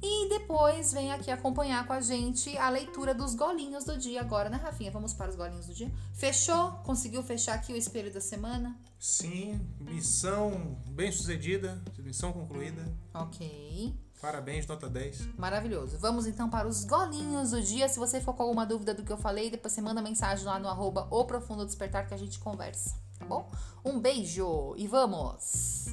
E depois vem aqui acompanhar com a gente a leitura dos golinhos do dia agora, né, Rafinha? Vamos para os golinhos do dia. Fechou? Conseguiu fechar aqui o espelho da semana? Sim, missão bem sucedida, missão concluída. Ok. Parabéns, nota 10. Maravilhoso. Vamos então para os golinhos do dia. Se você for com alguma dúvida do que eu falei, depois você manda mensagem lá no arroba Profundo Despertar que a gente conversa, tá bom? Um beijo e vamos!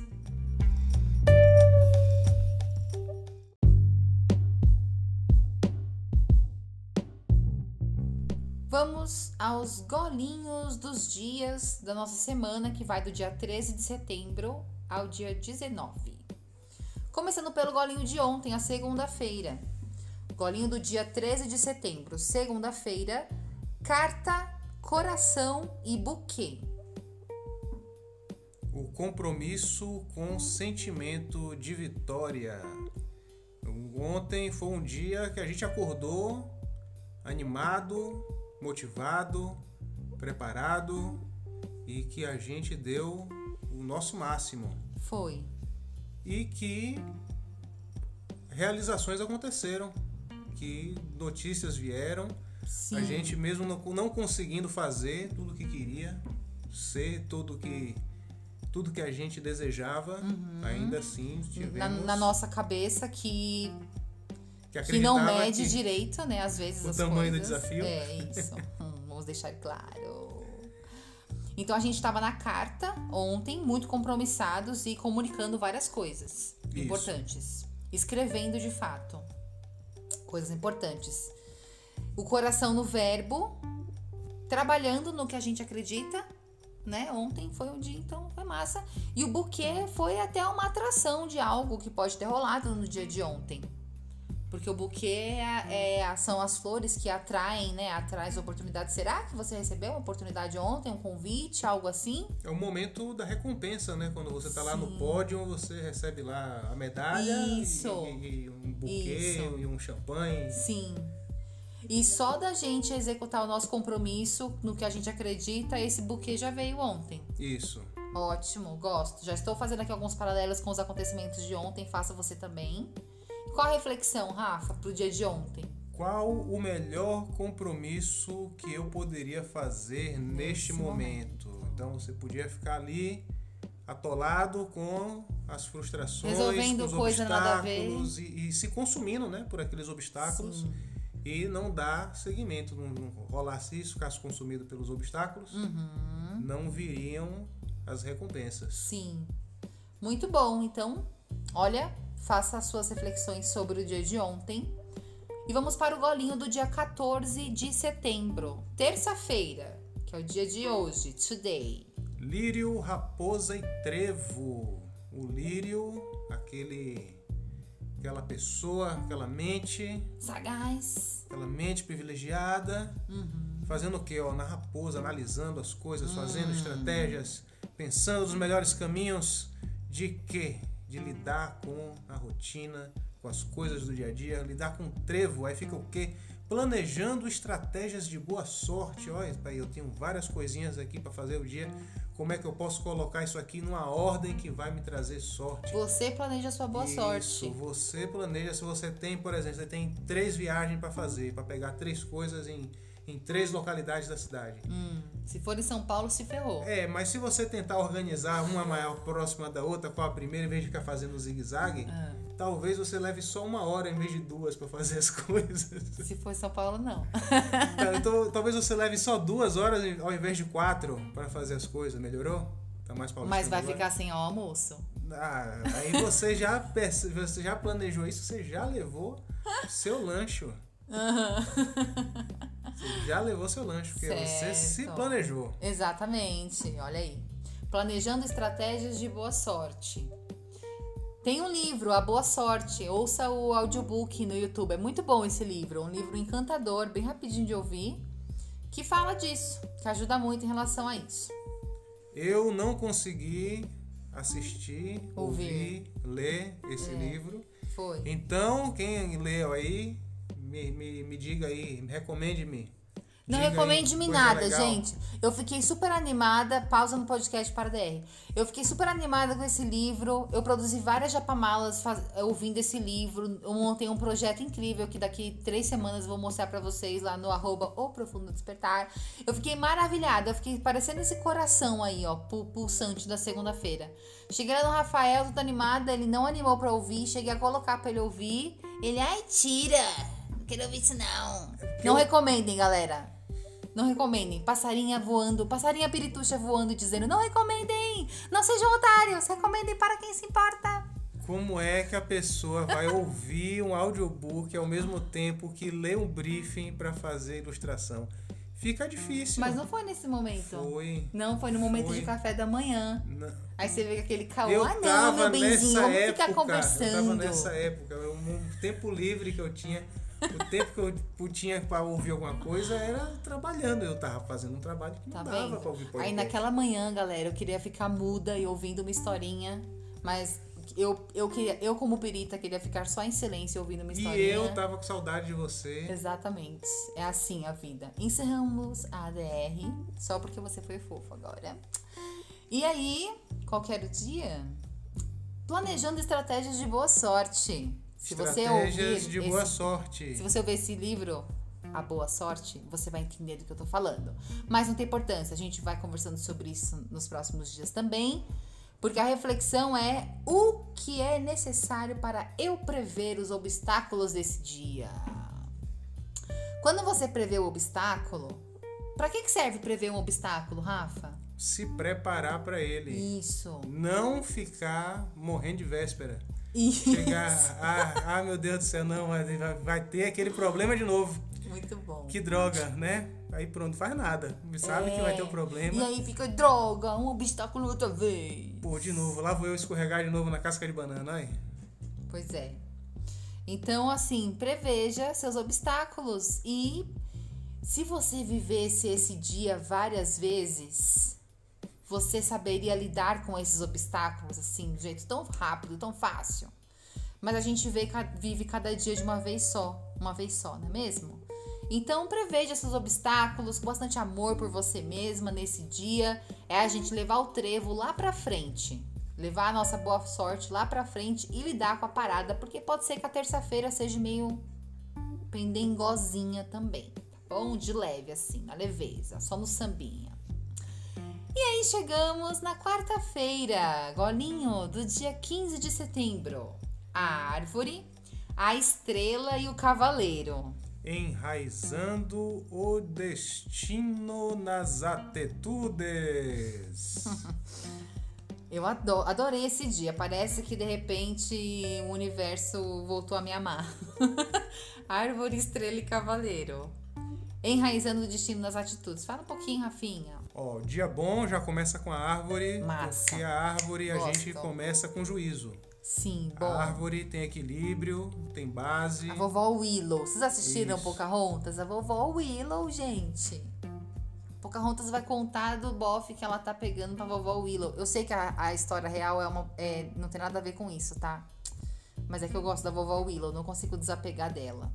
Vamos aos golinhos dos dias da nossa semana, que vai do dia 13 de setembro ao dia 19. Começando pelo golinho de ontem, a segunda-feira. Golinho do dia 13 de setembro, segunda-feira, carta, coração e buquê. O compromisso com sentimento de vitória. Ontem foi um dia que a gente acordou animado, motivado, preparado e que a gente deu o nosso máximo. Foi. E que realizações aconteceram, que notícias vieram. Sim. A gente mesmo não, não conseguindo fazer tudo o que queria, ser tudo que tudo que a gente desejava, uhum. ainda assim tivemos... na, na nossa cabeça que que, que não mede que direito, né? Às vezes o as tamanho coisas. do desafio. É isso. hum, vamos deixar claro. Então a gente estava na carta ontem, muito compromissados e comunicando várias coisas isso. importantes, escrevendo de fato coisas importantes. O coração no verbo, trabalhando no que a gente acredita, né? Ontem foi um dia, então foi massa. E o buquê foi até uma atração de algo que pode ter rolado no dia de ontem. Porque o buquê é, é, são as flores que atraem, né? Atrás oportunidade. Será que você recebeu uma oportunidade ontem, um convite, algo assim? É o momento da recompensa, né? Quando você tá Sim. lá no pódio, você recebe lá a medalha Isso. E, e um buquê Isso. e um champanhe. Sim. E só da gente executar o nosso compromisso no que a gente acredita, esse buquê já veio ontem. Isso. Ótimo, gosto. Já estou fazendo aqui alguns paralelos com os acontecimentos de ontem, faça você também. Qual a reflexão, Rafa, pro dia de ontem? Qual o melhor compromisso que eu poderia fazer neste, neste momento? momento? Então você podia ficar ali atolado com as frustrações, resolvendo com os coisa obstáculos nada a ver. E, e, se consumindo, né, por aqueles obstáculos. Sim. E não dar seguimento, não, não rolasse isso, ficasse consumido pelos obstáculos, uhum. não viriam as recompensas. Sim. Muito bom. Então, olha, faça as suas reflexões sobre o dia de ontem. E vamos para o golinho do dia 14 de setembro, terça-feira, que é o dia de hoje, today. Lírio, raposa e trevo. O lírio, aquele aquela pessoa, aquela mente sagaz, aquela mente privilegiada, uhum. fazendo o quê? Ó, na raposa, analisando as coisas, fazendo uhum. estratégias, pensando nos melhores caminhos de quê? De lidar com a rotina, com as coisas do dia a dia, lidar com trevo, aí fica o quê? Planejando estratégias de boa sorte. Olha, eu tenho várias coisinhas aqui para fazer o dia como é que eu posso colocar isso aqui numa ordem que vai me trazer sorte. Você planeja a sua boa Isso, sorte. você planeja se você tem, por exemplo, você tem três viagens para fazer, para pegar três coisas em, em três localidades da cidade. Hum, se for em São Paulo, se ferrou. É, mas se você tentar organizar uma maior próxima da outra, qual a primeira, em vez de ficar fazendo zigue-zague, Ah. Talvez você leve só uma hora em vez de duas para fazer as coisas. Se for São Paulo, não. então, talvez você leve só duas horas ao invés de quatro para fazer as coisas. Melhorou? Tá mais paulistano Mas vai agora? ficar sem almoço. Ah, aí você já, você já planejou isso, você já levou seu lancho. Você já levou seu lanche, porque você se Certo. planejou. Exatamente, olha aí. Planejando estratégias de boa sorte. Tem um livro, A Boa Sorte. Ouça o audiobook no YouTube. É muito bom esse livro. Um livro encantador, bem rapidinho de ouvir, que fala disso, que ajuda muito em relação a isso. Eu não consegui assistir, Ouvir. ouvir, ler esse livro. Foi. Então, quem leu aí, me, me, me diga aí, recomende-me. Não Diga recomende-me nada, legal. gente. Eu fiquei super animada. Pausa no podcast para DR. Eu fiquei super animada com esse livro. Eu produzi várias japamalas faz- ouvindo esse livro. Eu montei um projeto incrível que daqui três semanas vou mostrar pra vocês lá no arroba O Profundo Despertar. Eu fiquei maravilhada. Eu fiquei parecendo esse coração aí, ó, pu- pulsante da segunda-feira. Cheguei lá no Rafael, toda animada. Ele não animou pra ouvir. Cheguei a colocar pra ele ouvir. Ele, ai, tira. Não quero ouvir isso, não. Não eu- recomendem, galera. Não recomendem. Passarinha voando, passarinha pirituxa voando dizendo: Não recomendem! Não sejam otários! Recomendem para quem se importa! Como é que a pessoa vai ouvir um audiobook ao mesmo tempo que lê um briefing para fazer ilustração? Fica difícil. Mas não foi nesse momento. Foi. Não, foi no momento Foi. de café da manhã. Não. Aí você vê aquele caô. Eu ah, não, meu benzinho, vamos época. ficar conversando. Eu tava nessa época. O tempo livre que eu tinha, o tempo que eu tinha para ouvir alguma coisa era trabalhando. Eu tava fazendo um trabalho que não Tá dava vendo? para ouvir podcast. Aí naquela manhã, galera, eu queria ficar muda e ouvindo uma historinha. Mas eu, eu, queria, eu como perita, queria ficar só em silêncio ouvindo uma E historinha. eu tava com saudade de você. Exatamente. É assim a vida. Encerramos a ADR só porque você foi fofo agora. E aí, qualquer dia, planejando estratégias de boa sorte. Se você ouvir de boa esse, sorte. se você ouvir esse livro, A Boa Sorte, você vai entender do que eu tô falando. Mas não tem importância, a gente vai conversando sobre isso nos próximos dias também. Porque a reflexão é o que é necessário para eu prever os obstáculos desse dia. Quando você prevê o obstáculo, para que, que serve prever um obstáculo, Rafa? Se preparar para ele. Isso. Não ficar morrendo de véspera. Isso. Chegar, ah, ah, meu Deus do céu, não, vai, vai- ter aquele problema de novo. Muito bom. Que droga, né? Aí pronto, faz nada. Sabe que vai ter um É. problema. E aí fica droga, um obstáculo outra vez. Pô, de novo, lá vou eu escorregar de novo na casca de banana, ai. Pois é. Então, assim, preveja seus obstáculos e se você vivesse esse dia várias vezes, você saberia lidar com esses obstáculos assim, de um jeito tão rápido, tão fácil. Mas a gente vê vive cada dia de uma vez só, uma vez só, não é mesmo? Então preveja seus obstáculos com bastante amor por você mesma nesse dia. É a gente levar o trevo lá pra frente. Levar a nossa boa sorte lá pra frente e lidar com a parada, porque pode ser que a terça-feira seja meio pendengozinha também, tá bom? De leve assim, na leveza, só no sambinha. E aí chegamos na quarta-feira, golinho, do dia 15 de setembro. A árvore, a estrela e o cavaleiro. Enraizando o destino nas atitudes. Eu ado- adorei esse dia. Parece que de repente o universo voltou a me amar. Árvore, estrela e cavaleiro. Enraizando o destino nas atitudes. Fala um pouquinho, Rafinha. Ó, dia bom já começa com a árvore, Massa. porque a árvore a Gosto. gente começa com juízo. Sim, bom. A árvore tem equilíbrio, tem base. A vovó Willow. Vocês assistiram Isso. Pocahontas? A vovó Willow, gente. Pocahontas vai contar do bofe que ela tá pegando pra vovó Willow. Eu sei que a, a história real é uma, é, não tem nada a ver com isso, tá? Mas é que eu gosto da vovó Willow, não consigo desapegar dela.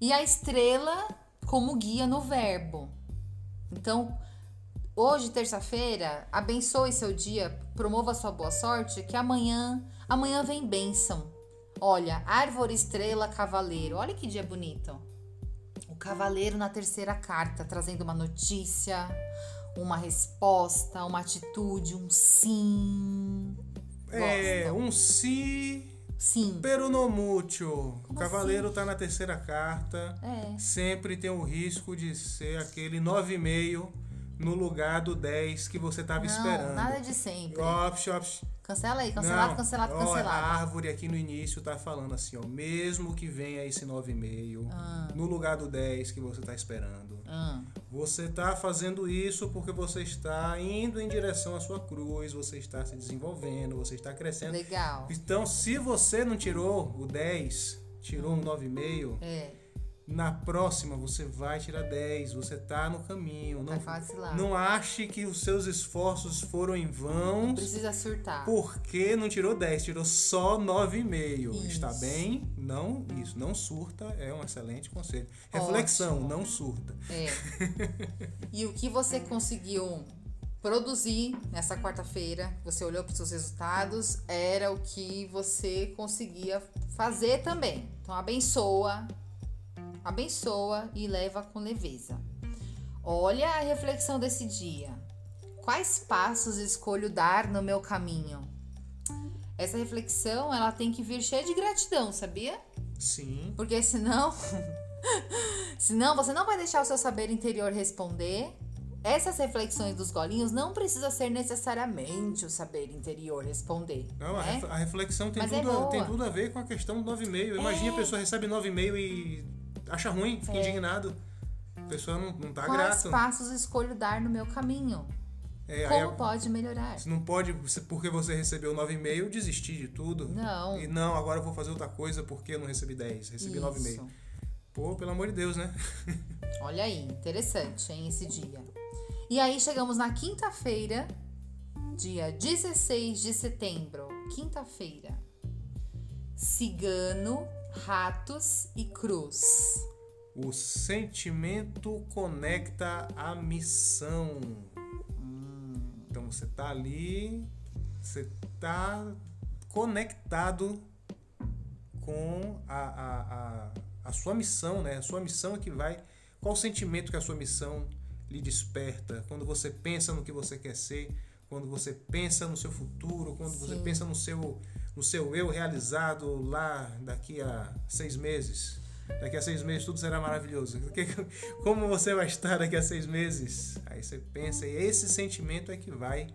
E a estrela como guia no verbo. Então, hoje, terça-feira, abençoe seu dia, promova sua boa sorte, que amanhã, amanhã vem bênção. Olha, árvore, estrela, cavaleiro. Olha que dia bonito. O cavaleiro na terceira carta, trazendo uma notícia, uma resposta, uma atitude, um sim. É, Gosta. um si Sim. pero no. O cavaleiro tá na terceira carta. É. Sempre tem o risco de ser aquele 9,5 no lugar do 10 que você tava Não, esperando. nada de sempre. Ops, ops. Cancela aí, cancelado, Não, cancelado, cancelado. A árvore aqui no início tá falando assim, ó, mesmo que venha esse 9,5 Ah. no lugar do 10 que você tá esperando. Ah, Você tá fazendo isso porque você está indo em direção à sua cruz, você está se desenvolvendo, você está crescendo. legal. Então, se você não tirou o 10, tirou um 9,5, É, na próxima você vai tirar 10, você tá no caminho. Não, vacilar. não ache que os seus esforços foram em vão Precisa surtar. porque não tirou 10, tirou só 9,5. Isso. Está bem? Não, isso, não surta, é um excelente conselho. Reflexão, Ótimo. não surta. É. E o que você conseguiu produzir nessa quarta-feira, você olhou para os seus resultados, era o que você conseguia fazer também. Então abençoa, abençoa e leva com leveza. Olha a reflexão desse dia. Quais passos escolho dar no meu caminho? Essa reflexão, ela tem que vir cheia de gratidão, sabia? Sim. Porque senão. senão você não vai deixar o seu saber interior responder. Essas reflexões dos golinhos não precisa ser necessariamente o saber interior responder. Não, a, né? a reflexão tem é tudo, a- boa. tem tudo a ver com a questão do 9,5. Imagina É. a pessoa recebe 9,5 e acha ruim, fica É. indignado. A pessoa não, não tá Quais grata. passos escolho dar no meu caminho? É, Como a- pode melhorar? Você não pode, porque você recebeu 9,5, desistir de tudo. Não. E não, agora eu vou fazer outra coisa porque eu não recebi 10, recebi 9,5. Isso. Pô, pelo amor de Deus, né? Olha aí, interessante, hein, esse dia. E aí chegamos na quinta-feira, dia 16 de setembro, quinta-feira. Cigano, ratos e cruz. O sentimento conecta a missão. Então você tá ali, você tá conectado com a, a, a, a sua missão, né? A sua missão é que vai. Qual o sentimento que a sua missão lhe desperta? Quando você pensa no que você quer ser, quando você pensa no seu futuro, quando você Sim. pensa no seu, no seu eu realizado lá daqui a seis meses. Daqui a seis meses tudo será maravilhoso. Como você vai estar daqui a seis meses? Aí você pensa, e esse sentimento é que vai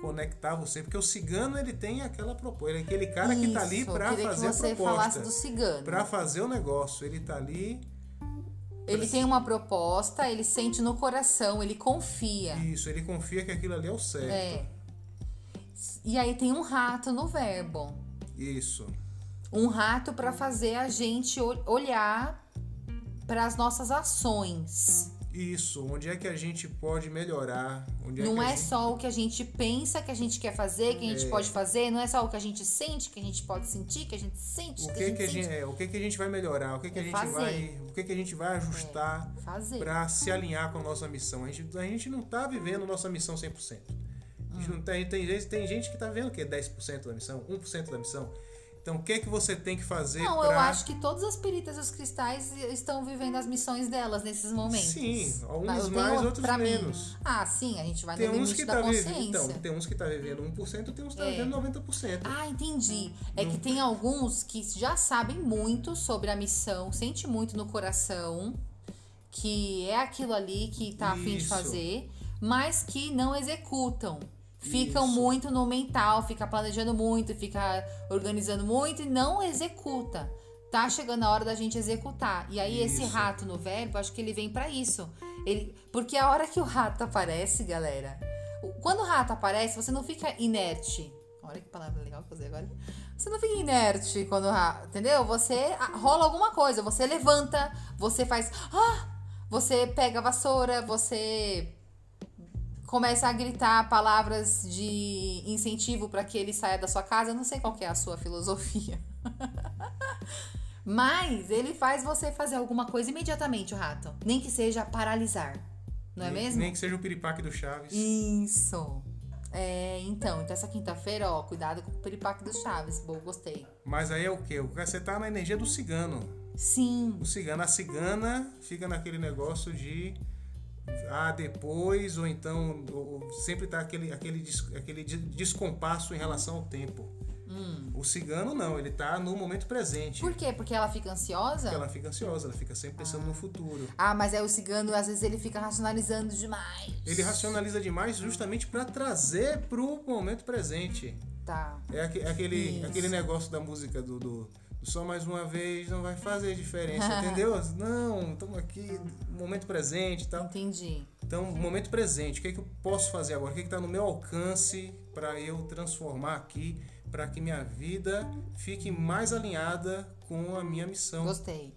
conectar você, porque o cigano ele tem aquela proposta, ele é aquele cara que tá ali Isso, para fazer a que você proposta, falasse do cigano. para fazer o negócio. Ele tá ali, Ele tem uma proposta, ele sente no coração, ele confia. isso, ele confia que aquilo ali é o certo. É. E aí tem um rato no verbo. Isso. Um rato para fazer a gente ol- olhar para as nossas ações. Isso, onde é que a gente pode melhorar? Onde Não é gente- só o que a gente pensa que a gente quer fazer, que a gente pode fazer, não é só o que a gente sente, que a gente pode sentir, que a gente sente, o que, que a gente que a gente, é, o que que a gente vai melhorar? O que que a É gente fazer. vai, o que que a gente vai ajustar para se alinhar com a nossa missão? A gente, a gente não tá vivendo nossa missão 100%. Não tem, tem, gente, tem gente que tá vendo o quê? 10% da missão, 1% da missão. Então, o que que você tem que fazer Não, pra... eu acho que todas as peritas e os cristais estão vivendo as missões delas nesses momentos. Sim, uns Mas eu mais, tenho outros pra mim. menos. Ah, sim, a gente vai Tem no limite que da tá consciência. vivendo, então, tem uns que tá vivendo 1%, tem uns que tá É. vivendo 90%. Ah, entendi. É que tem alguns que já sabem muito sobre a missão, sente muito no coração, que é aquilo ali que tá a fim de fazer, mas que não executam. Ficam Isso. muito no mental, fica planejando muito, fica organizando muito e não executa. Tá chegando a hora da gente executar. E aí esse Isso. rato no verbo, acho que ele vem pra isso. Ele, porque a hora que o rato aparece, galera, quando o rato aparece, você não fica inerte. Olha que palavra legal que eu usei agora. Você não fica inerte quando o rato, entendeu? Você rola alguma coisa, você levanta, você faz, ah, você pega a vassoura, você começa a gritar palavras de incentivo para que ele saia da sua casa. Eu não sei qual que é a sua filosofia. Mas ele faz você fazer alguma coisa imediatamente, o rato. Nem que seja paralisar. Não é nem, mesmo? Nem que seja o piripaque do Chaves. Isso. É, então, então essa quinta-feira, ó, cuidado com o piripaque do Chaves. Boa, gostei. Mas aí é o quê? Você tá na energia do cigano. Sim. O cigano, a cigana fica naquele negócio de ah, depois, ou então ou, sempre tá aquele, aquele, aquele de- descompasso em relação ao tempo. Hum. O cigano não, ele tá no momento presente. Por quê? Porque ela fica ansiosa? Porque ela fica ansiosa, ela fica sempre pensando no futuro. Ah, mas é o cigano, às vezes ele fica racionalizando demais. Ele racionaliza demais justamente para trazer pro momento presente. Tá. É é aquele, Isso. aquele negócio da música do, do só mais uma vez não vai fazer diferença, entendeu? Não, estamos aqui, momento presente e tal. Entendi. Então, momento presente, o que, é que eu posso fazer agora? O que está no meu alcance para eu transformar aqui, para que minha vida fique mais alinhada com a minha missão? Gostei.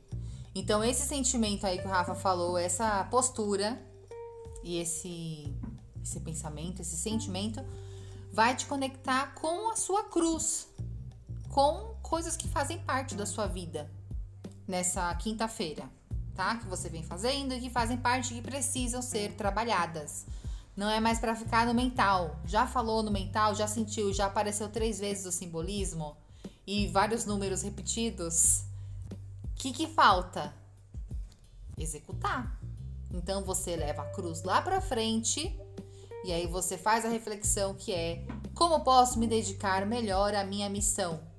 Então, esse sentimento aí que o Rafa falou, essa postura e esse, esse pensamento, esse sentimento, vai te conectar com a sua cruz, com coisas que fazem parte da sua vida nessa quinta-feira, tá? Que você vem fazendo e que fazem parte e precisam ser trabalhadas. Não é mais pra ficar no mental. Já falou no mental, já sentiu, já apareceu três vezes o simbolismo e vários números repetidos. O que, que falta? Executar. Então você leva a cruz lá pra frente e aí você faz a reflexão que é: como posso me dedicar melhor à minha missão?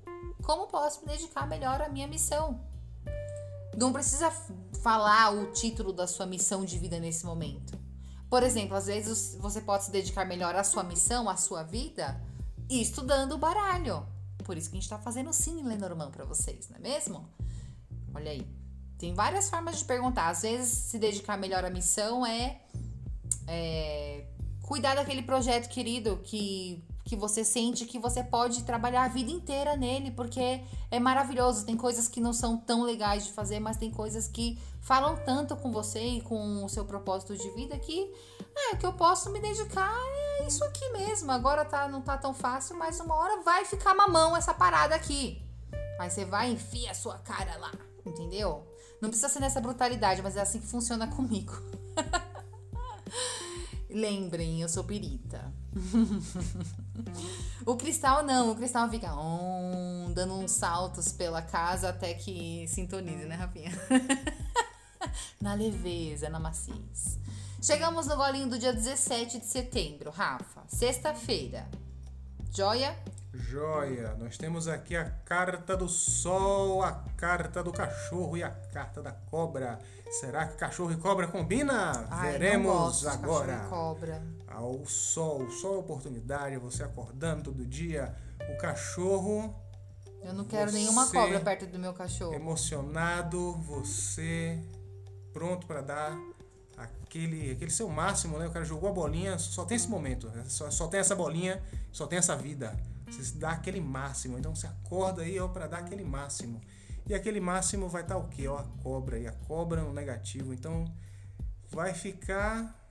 Como posso me dedicar melhor à minha missão? Não precisa falar o título da sua missão de vida nesse momento. Por exemplo, às vezes você pode se dedicar melhor à sua missão, à sua vida, estudando o baralho. Por isso que a gente tá fazendo o Cine Lenormand pra vocês, não é mesmo? Olha aí. Tem várias formas de perguntar. Às vezes, se dedicar melhor à missão é, é cuidar daquele projeto querido que, que você sente que você pode trabalhar a vida inteira nele, porque é maravilhoso. Tem coisas que não são tão legais de fazer, mas tem coisas que falam tanto com você e com o seu propósito de vida que é que eu posso me dedicar é isso aqui mesmo. Agora tá, não tá tão fácil, mas uma hora vai ficar mamão essa parada aqui. Aí você vai e enfia a sua cara lá, entendeu? Não precisa ser nessa brutalidade, mas é assim que funciona comigo. Lembrem, eu sou perita. o cristal não, o cristal fica on, dando uns saltos pela casa até que sintonize, né, Rafinha? na leveza, na maciez. Chegamos no golinho do dia 17 de setembro, Rafa. Sexta-feira. Joia? Joia, nós temos aqui a carta do sol, a carta do cachorro e a carta da cobra. Será que cachorro e cobra combina? Ai, Veremos agora. cachorro e cobra. Ao sol, o sol é oportunidade, você acordando todo dia, o cachorro Eu não quero nenhuma cobra perto do meu cachorro. emocionado, você pronto para dar aquele, aquele seu máximo, né? O cara jogou a bolinha, só tem esse momento, né? só, só tem essa bolinha, só tem essa vida. Você dá aquele máximo, então você acorda aí ó para dar aquele máximo. E aquele máximo vai estar o quê? Ó, a cobra e a cobra no negativo. Então vai ficar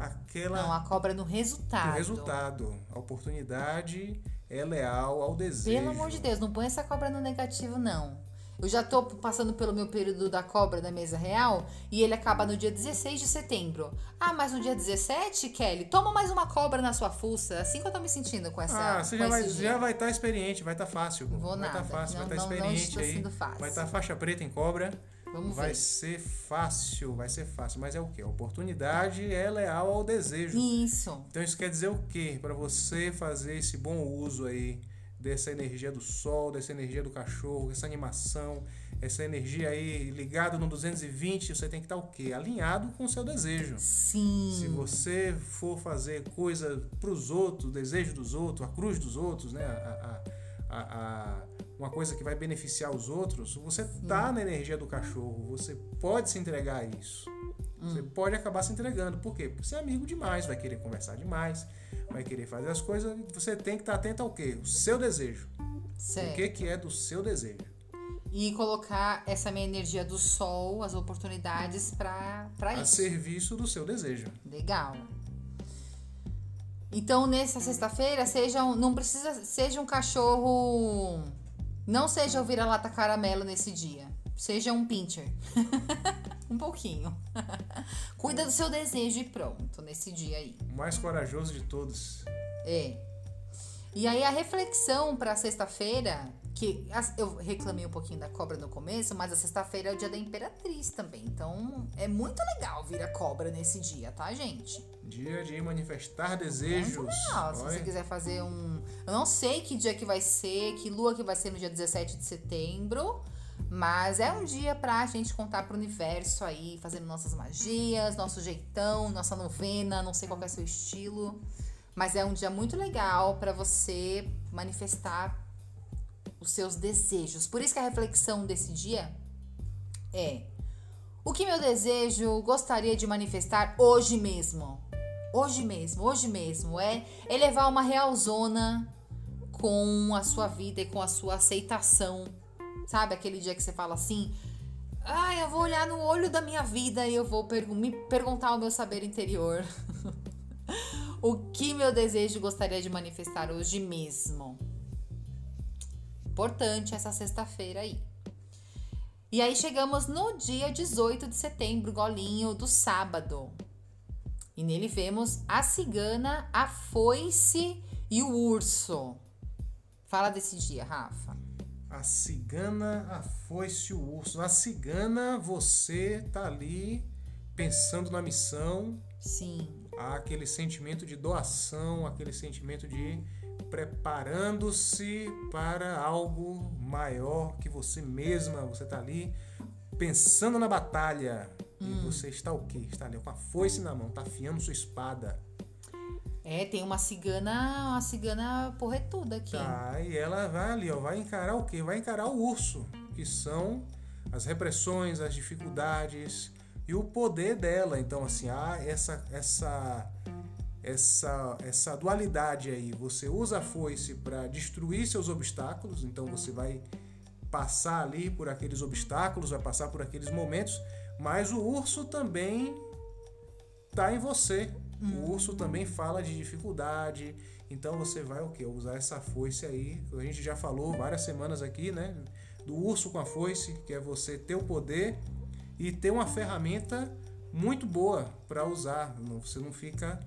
aquela Não, a cobra no resultado. resultado. A oportunidade é leal ao desejo. Pelo amor de Deus, não põe essa cobra no negativo, não. Eu já tô passando pelo meu período da cobra da mesa real e ele acaba no dia 16 de setembro. Ah, mas no dia 17, Kelly, toma mais uma cobra na sua fuça. Assim que eu tô me sentindo com essa. Ah, você já vai, dia. já vai estar experiente, vai estar fácil. Vou vai estar nada. fácil, Não- vai estar não- não experiente está aí. sendo fácil. Vai estar faixa preta em cobra. Vamos vai ver. ser fácil, vai ser fácil. Mas é o quê? A oportunidade é leal ao desejo. Isso. Então isso quer dizer o quê? Para você fazer esse bom uso aí dessa energia do sol, dessa energia do cachorro, essa animação, essa energia aí ligada no 220, você tem que estar o quê? Alinhado com o seu desejo. Sim. Se você for fazer coisa para os outros, desejo dos outros, a cruz dos outros, né? A, a, a, a- uma coisa que vai beneficiar os outros, você tá na energia do cachorro, você pode se entregar a isso. Você pode acabar se entregando. Por quê? Porque você é amigo demais, vai querer conversar demais, vai querer fazer as coisas. Você tem que estar atento ao quê? O seu desejo. Certo. O que, que é do seu desejo. E colocar essa minha energia do sol, as oportunidades pra, pra A isso. serviço do seu desejo. Legal. Então, nessa sexta-feira, seja um, não precisa seja um cachorro, não seja o vira-lata caramelo nesse dia, Seja um pincher. um pouquinho. Cuida do seu desejo e pronto, nesse dia aí. O mais corajoso de todos. É. E aí a reflexão para sexta-feira, que eu reclamei um pouquinho da cobra no começo, mas a sexta-feira é o dia da imperatriz também. Então é muito legal vir a cobra nesse dia, tá, gente? Dia de manifestar desejos. Muito legal, se você quiser fazer um. Eu não sei que dia que vai ser, que lua que vai ser no dia 17 de setembro. Mas é um dia pra gente contar pro universo aí, fazendo nossas magias, nosso jeitão, nossa novena, não sei qual é o seu estilo. Mas é um dia muito legal para você manifestar os seus desejos. Por isso que a reflexão desse dia é: o que meu desejo gostaria de manifestar hoje mesmo? Hoje mesmo, hoje mesmo. É elevar uma real zona com a sua vida e com a sua aceitação Sabe aquele dia que você fala assim: "Ah, eu vou olhar no olho da minha vida e eu vou pergu me perguntar ao meu saber interior. o que meu desejo gostaria de manifestar hoje mesmo?" Importante essa sexta-feira aí. E aí chegamos no dia 18 de setembro, golinho do sábado. E nele vemos a cigana, a foice e o urso. Fala desse dia, Rafa. A cigana, a foice, o urso. A cigana, você tá ali pensando na missão. Sim. Há aquele sentimento de doação, aquele sentimento de preparando-se para algo maior que você mesma. Você tá ali pensando na batalha. Hum. E você está o quê? Está ali com a foice na mão, tá afiando sua espada. É, tem uma cigana, uma cigana porretuda aqui. Tá, e ela vai ali, ó, vai encarar o quê? Vai encarar o urso, que são as repressões, as dificuldades e o poder dela. Então, assim, há essa essa essa essa dualidade aí. Você usa a foice para destruir seus obstáculos, então você vai passar ali por aqueles obstáculos, vai passar por aqueles momentos, mas o urso também tá em você. O urso também fala de dificuldade. Então você vai o que? Usar essa foice aí. A gente já falou várias semanas aqui, né? Do urso com a foice, que é você ter o poder e ter uma ferramenta muito boa para usar. Você não fica.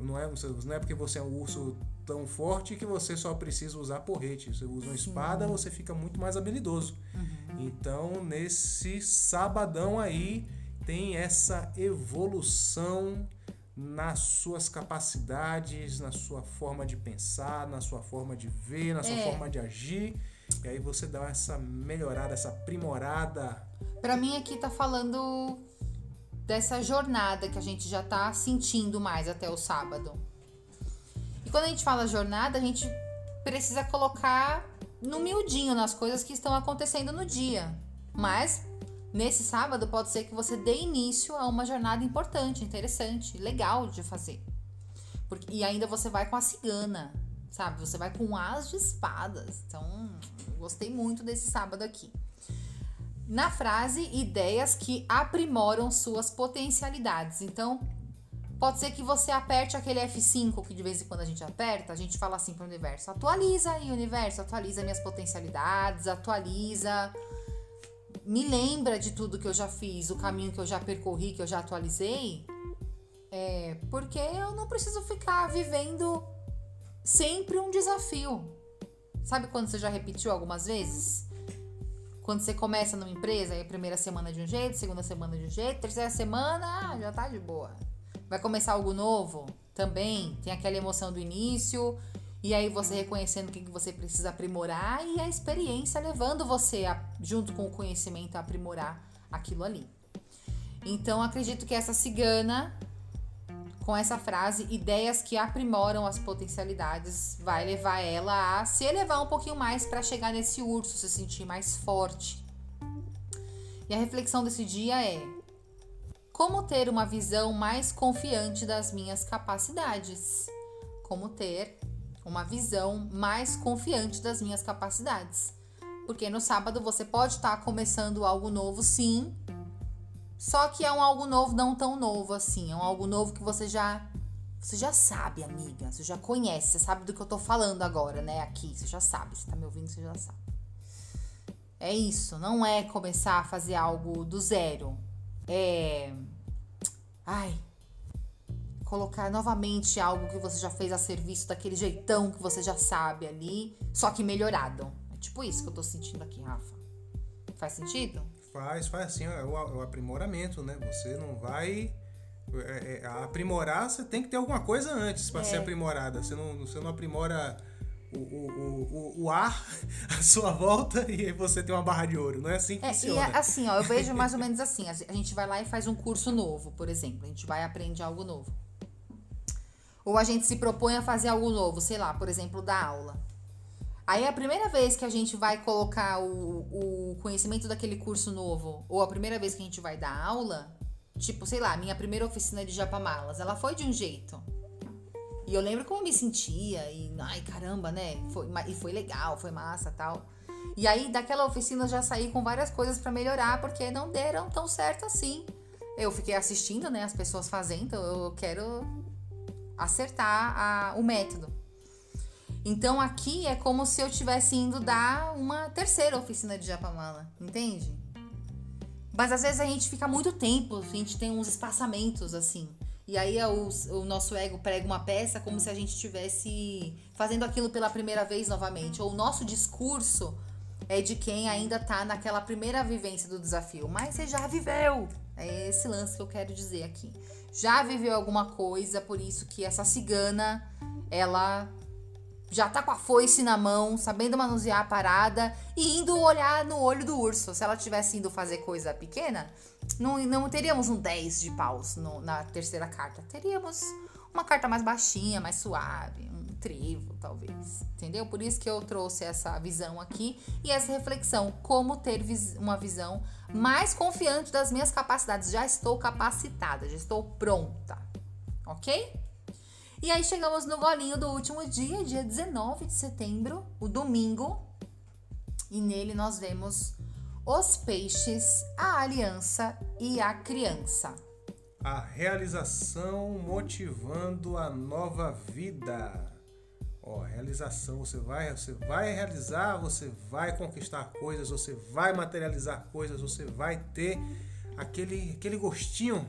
Não é, não é porque você é um urso tão forte que você só precisa usar porrete. Você usa uma espada, você fica muito mais habilidoso. Uhum. Então, nesse sabadão aí, tem essa evolução nas suas capacidades, na sua forma de pensar, na sua forma de ver, na sua é. forma de agir. E aí você dá essa melhorada, essa aprimorada. Para mim aqui tá falando dessa jornada que a gente já tá sentindo mais até o sábado. E quando a gente fala jornada, a gente precisa colocar no miudinho nas coisas que estão acontecendo no dia. Mas Nesse sábado pode ser que você dê início a uma jornada importante, interessante, legal de fazer. Porque, e ainda você vai com a cigana, sabe? Você vai com as de espadas. Então, gostei muito desse sábado aqui. Na frase, ideias que aprimoram suas potencialidades. Então, pode ser que você aperte aquele F5 que de vez em quando a gente aperta, a gente fala assim para o universo: atualiza aí, universo, atualiza minhas potencialidades, atualiza me lembra de tudo que eu já fiz, o caminho que eu já percorri, que eu já atualizei, é porque eu não preciso ficar vivendo sempre um desafio. Sabe quando você já repetiu algumas vezes? Quando você começa numa empresa, aí a primeira semana de um jeito, segunda semana de um jeito, terceira semana, ah, já tá de boa. Vai começar algo novo? Também tem aquela emoção do início, e aí você reconhecendo o que você precisa aprimorar e a experiência levando você, a, junto com o conhecimento, a aprimorar aquilo ali. Então acredito que essa cigana, com essa frase, ideias que aprimoram as potencialidades, vai levar ela a se elevar um pouquinho mais para chegar nesse urso, se sentir mais forte. E a reflexão desse dia é: como ter uma visão mais confiante das minhas capacidades? Como ter uma visão mais confiante das minhas capacidades. Porque no sábado você pode estar tá começando algo novo, sim. Só que é um algo novo não tão novo assim, é um algo novo que você já você já sabe, amiga, você já conhece, você sabe do que eu tô falando agora, né, aqui, você já sabe, você tá me ouvindo, você já sabe. É isso, não é começar a fazer algo do zero. É. Ai. Colocar novamente algo que você já fez a serviço daquele jeitão que você já sabe ali, só que melhorado. É tipo isso que eu tô sentindo aqui, Rafa. Faz sentido? Faz, faz assim, é o, é o aprimoramento, né? Você não vai. É, é, aprimorar, você tem que ter alguma coisa antes para É. ser aprimorada. Você não, você não aprimora o, o, o, o- ar à sua volta e aí você tem uma barra de ouro. Não é assim que É, e funciona. é assim, ó, eu vejo mais ou menos assim. A gente vai lá e faz um curso novo, por exemplo. A gente vai e aprende algo novo. Ou a gente se propõe a fazer algo novo, sei lá, por exemplo, da aula. Aí a primeira vez que a gente vai colocar o, o conhecimento daquele curso novo, ou a primeira vez que a gente vai dar aula, tipo, sei lá, minha primeira oficina de japamalas, ela foi de um jeito. E eu lembro como eu me sentia, e ai caramba, né? Foi, e foi legal, foi massa tal. E aí, daquela oficina, eu já saí com várias coisas pra melhorar, porque não deram tão certo assim. Eu fiquei assistindo, né, as pessoas fazendo, eu quero acertar a- o método. Então aqui é como se eu estivesse indo dar uma terceira oficina de japamala, entende? Mas às vezes a gente fica muito tempo, a gente tem uns espaçamentos assim. E aí é o, o nosso ego prega uma peça como se a gente estivesse fazendo aquilo pela primeira vez novamente. Ou o nosso discurso é de quem ainda tá naquela primeira vivência do desafio. Mas você já viveu! É esse lance que eu quero dizer aqui. Já viveu alguma coisa, por isso que essa cigana, ela já tá com a foice na mão, sabendo manusear a parada e indo olhar no olho do urso. Se ela tivesse indo fazer coisa pequena, não, não teríamos um 10 de paus no- na terceira carta. Teríamos uma carta mais baixinha, mais suave, um trevo, talvez. Entendeu? Por isso que eu trouxe essa visão aqui e essa reflexão. Como ter vis- uma visão mais confiante das minhas capacidades. Já estou capacitada, já estou pronta. Ok? E aí chegamos no golinho do último dia, dia 19 de setembro, o domingo. E nele nós vemos os peixes, a aliança e a criança. A realização motivando a nova vida. Ó, realização, você vai, você vai realizar, você vai conquistar coisas, você vai materializar coisas, você vai ter aquele, aquele gostinho,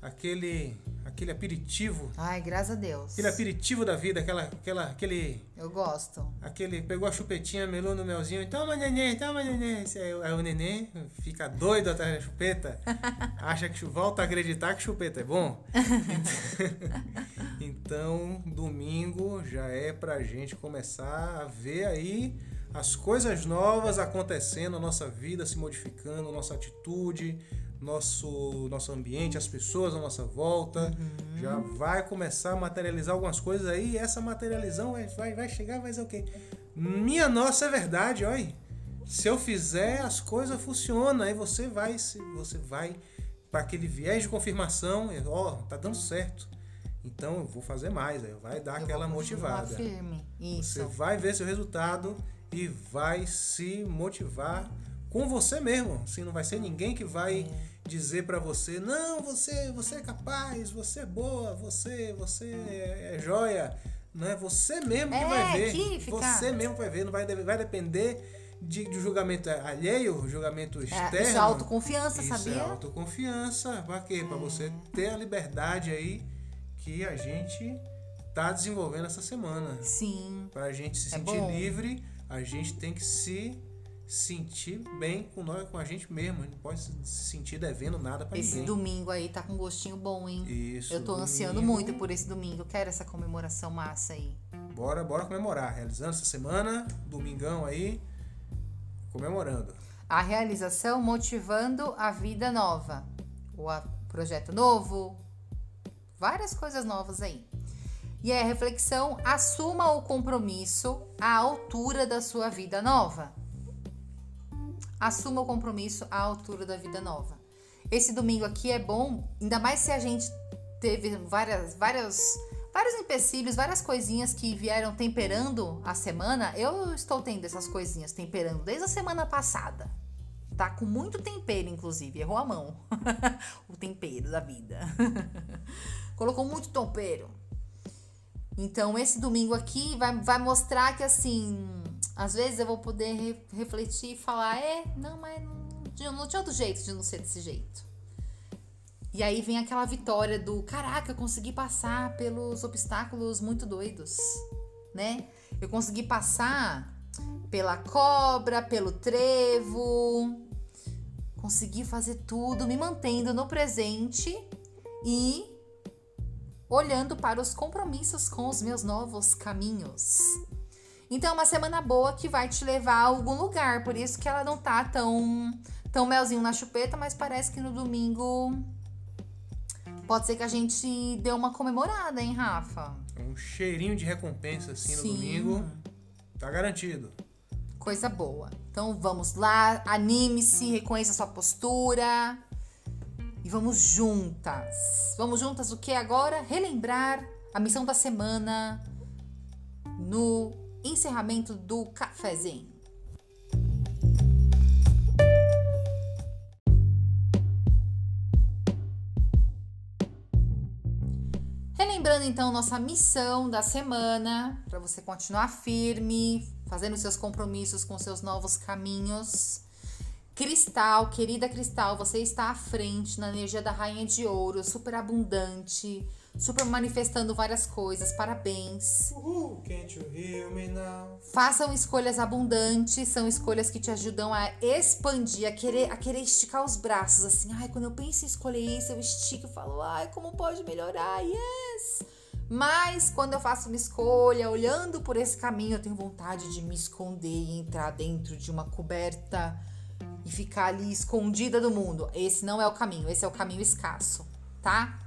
aquele, aquele aperitivo, Ai, graças a Deus. aquele aperitivo da vida, aquela, aquela, aquele, Eu gosto. aquele, pegou a chupetinha, melou no melzinho, toma neném, toma neném, aí, o neném fica doido atrás da chupeta, acha que volta a acreditar que chupeta é bom. Então, domingo já é pra gente começar a ver aí as coisas novas acontecendo, na nossa vida se modificando, nossa atitude, nosso, nosso ambiente, as pessoas à nossa volta. Já vai começar a materializar algumas coisas aí e essa materialização vai, vai, vai chegar, vai dizer o quê? Minha nossa é verdade, olha. Se eu fizer, as coisas funcionam. Aí você vai, se- você vai para aquele viés de confirmação, ó, tá dando certo. Então eu vou fazer mais, aí vai dar Eu aquela motivada. firme. Isso. Você vai ver seu resultado e vai se motivar com você mesmo. Assim, não vai ser ninguém que vai É. dizer pra você, não, você, você é capaz, você é boa, você, você é, é joia. Não é você mesmo que É, vai ver. que Você mesmo vai ver, não vai, vai depender de, de julgamento alheio, julgamento É, externo. isso é autoconfiança, Isso sabia? é autoconfiança. Pra quê? Pra você ter a liberdade aí que a gente tá desenvolvendo essa semana. Sim. Pra gente se É sentir bom. livre, a gente tem que se sentir bem com nós, com a gente mesmo. A gente não pode se se sentir devendo nada Esse ninguém. domingo aí tá com gostinho bom, hein? Isso. Eu tô ansiando domingo. muito por esse domingo. Eu quero essa comemoração massa aí. Bora, bora comemorar. Realizando essa semana, domingão aí, comemorando. A realização motivando a vida nova. O projeto novo. Várias coisas novas aí. E é a reflexão: assuma o compromisso à altura da sua vida nova. Assuma o compromisso à altura da vida nova. Esse domingo aqui é bom, ainda mais se a gente teve várias, várias, vários empecilhos, várias coisinhas que vieram temperando a semana. Eu estou tendo essas coisinhas temperando desde a semana passada. Tá com muito tempero, inclusive. Errou a mão. o tempero da vida. Colocou muito tempero. Então, esse domingo aqui vai, vai mostrar que, assim, às vezes eu vou poder re refletir e falar, é, não, mas não, não tinha outro jeito de não ser desse jeito. E aí vem aquela vitória do caraca, eu consegui passar pelos obstáculos muito doidos, né? Eu consegui passar pela cobra, pelo trevo, consegui fazer tudo me mantendo no presente e olhando para os compromissos com os meus novos caminhos. Então é uma semana boa que vai te levar a algum lugar, por isso que ela não tá tão tão melzinho na chupeta, mas parece que no domingo Pode ser que a gente dê uma comemorada, hein, Rafa? Um cheirinho de recompensa assim Sim. no domingo. Tá garantido. Coisa boa. Então vamos lá, anime-se, reconheça sua postura. E vamos juntas. Vamos juntas o que agora? Relembrar a missão da semana no encerramento do cafezinho. Relembrando então nossa missão da semana, para você continuar firme, fazendo seus compromissos com seus novos caminhos. Cristal, querida Cristal, você está à frente na energia da Rainha de Ouro, super abundante, super manifestando várias coisas. Parabéns. Uhul, can't you hear me now? Façam escolhas abundantes, são escolhas que te ajudam a expandir, a querer, a querer esticar os braços. Assim, ai, quando eu penso em escolher isso, eu estico e falo, ai, como pode melhorar? Yes! Mas quando eu faço uma escolha, olhando por esse caminho, eu tenho vontade de me esconder e entrar dentro de uma coberta e ficar ali escondida do mundo. Esse não é o caminho, esse é o caminho escasso, tá?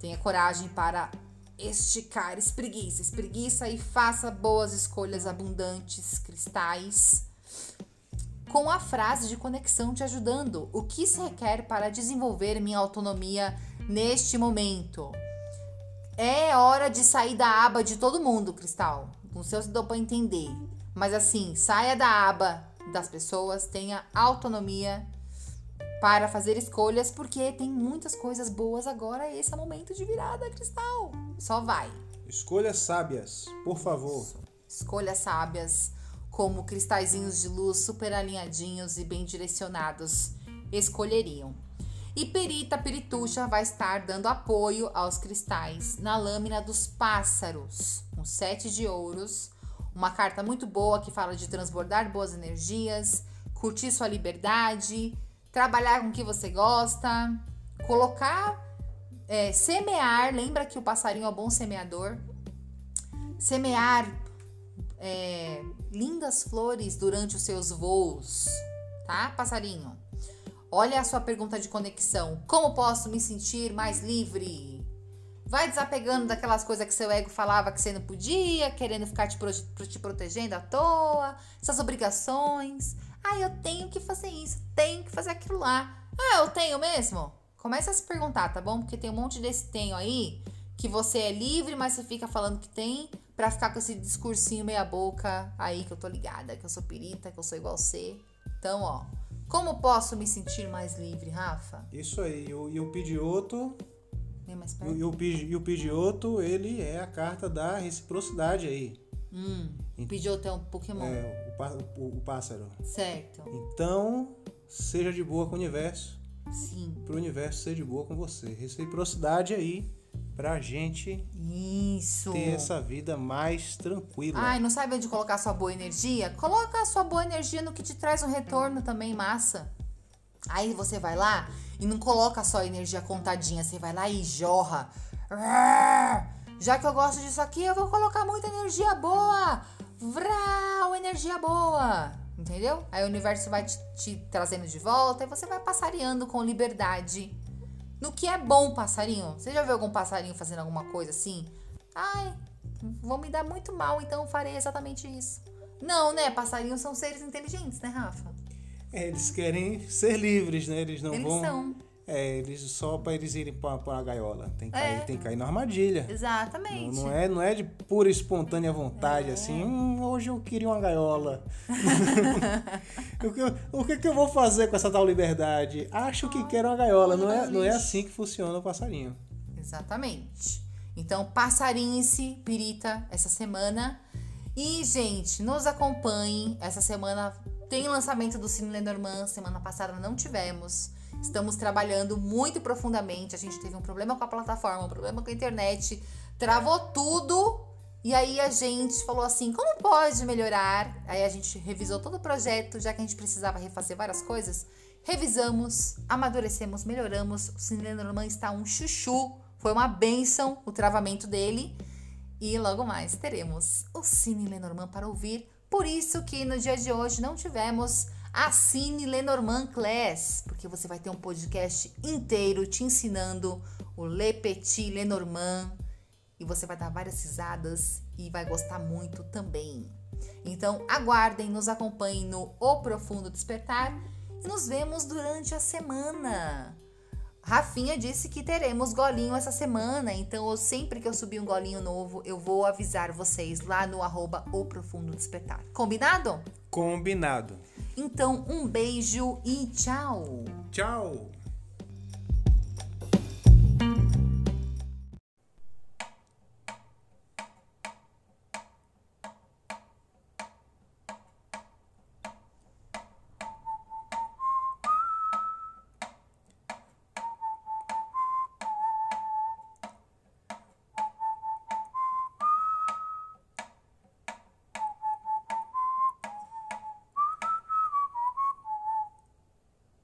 Tenha coragem para esticar, espreguiça, espreguiça e faça boas escolhas abundantes, cristais. Com a frase de conexão te ajudando. O que se requer para desenvolver minha autonomia neste momento? É hora de sair da aba de todo mundo, Cristal. Não sei se deu para entender. Mas assim, saia da aba das pessoas, tenha autonomia para fazer escolhas, porque tem muitas coisas boas agora. Esse é o momento de virada, Cristal. Só vai. Escolhas sábias, por favor. Escolhas sábias, como cristalzinhos de luz super alinhadinhos e bem direcionados, escolheriam. E Perita Perituxa vai estar dando apoio aos cristais na lâmina dos pássaros, um sete de ouros, uma carta muito boa que fala de transbordar boas energias, curtir sua liberdade, trabalhar com o que você gosta, colocar, é, semear. Lembra que o passarinho é um bom semeador? Semear é, lindas flores durante os seus voos, tá, passarinho? Olha a sua pergunta de conexão. Como posso me sentir mais livre? Vai desapegando daquelas coisas que seu ego falava que você não podia, querendo ficar te, pro, te protegendo à toa, essas obrigações. Ah, eu tenho que fazer isso, tenho que fazer aquilo lá. Ah, eu tenho mesmo? Começa a se perguntar, tá bom? Porque tem um monte desse tenho aí que você é livre, mas você fica falando que tem pra ficar com esse discursinho meia boca aí que eu tô ligada, que eu sou pirita, que eu sou igual você. Então, ó, como posso me sentir mais livre, Rafa? Isso aí, e o, o Pidioto... E o, e o Pidioto, ele é a carta da reciprocidade aí. Hum, o Pidioto é um Pokémon. É, o, o pássaro. Certo. Então, seja de boa com o universo. Sim. Para o universo ser de boa com você. Reciprocidade aí pra gente Isso. ter essa vida mais tranquila. Ai, não sabe onde colocar sua boa energia? Coloca a sua boa energia no que te traz um retorno também, massa. Aí você vai lá e não coloca só a energia contadinha, você vai lá e jorra. Já que eu gosto disso aqui, eu vou colocar muita energia boa. Vrau, energia boa. Entendeu? Aí o universo vai te, te trazendo de volta e você vai passareando com liberdade. No que é bom, passarinho. Você já viu algum passarinho fazendo alguma coisa assim? Ai, vou me dar muito mal, então farei exatamente isso. Não, né? Passarinhos são seres inteligentes, né, Rafa? É, eles querem ser livres, né? Eles não eles vão. São. É, eles só para eles irem para a gaiola. Tem que, cair, é. tem que cair na armadilha. Exatamente. Não, não, é, não é de pura espontânea vontade, é. assim, hum, hoje eu queria uma gaiola. o, que, o que, que eu vou fazer com essa tal liberdade? Acho que quero uma gaiola. Não é, não é assim que funciona o passarinho. Exatamente. Então, passarinhe-se, pirita, essa semana. E, gente, nos acompanhem. Essa semana tem lançamento do Cine Lenormand. Semana passada não tivemos. Estamos trabalhando muito profundamente. A gente teve um problema com a plataforma, um problema com a internet. Travou tudo. E aí a gente falou assim: como pode melhorar? Aí a gente revisou todo o projeto, já que a gente precisava refazer várias coisas. Revisamos, amadurecemos, melhoramos. O Cine Lenormand está um chuchu. Foi uma benção o travamento dele. E logo mais teremos o Cine Lenormand para ouvir. Por isso que no dia de hoje não tivemos a Cine Lenormand Class, porque você vai ter um podcast inteiro te ensinando o Le Petit Lenormand e você vai dar várias risadas e vai gostar muito também. Então aguardem, nos acompanhem no O Profundo Despertar e nos vemos durante a semana. Rafinha disse que teremos golinho essa semana, então eu, sempre que eu subir um golinho novo, eu vou avisar vocês lá no arroba O Profundo Despertar. Combinado? Combinado. Então, um beijo e tchau! Tchau!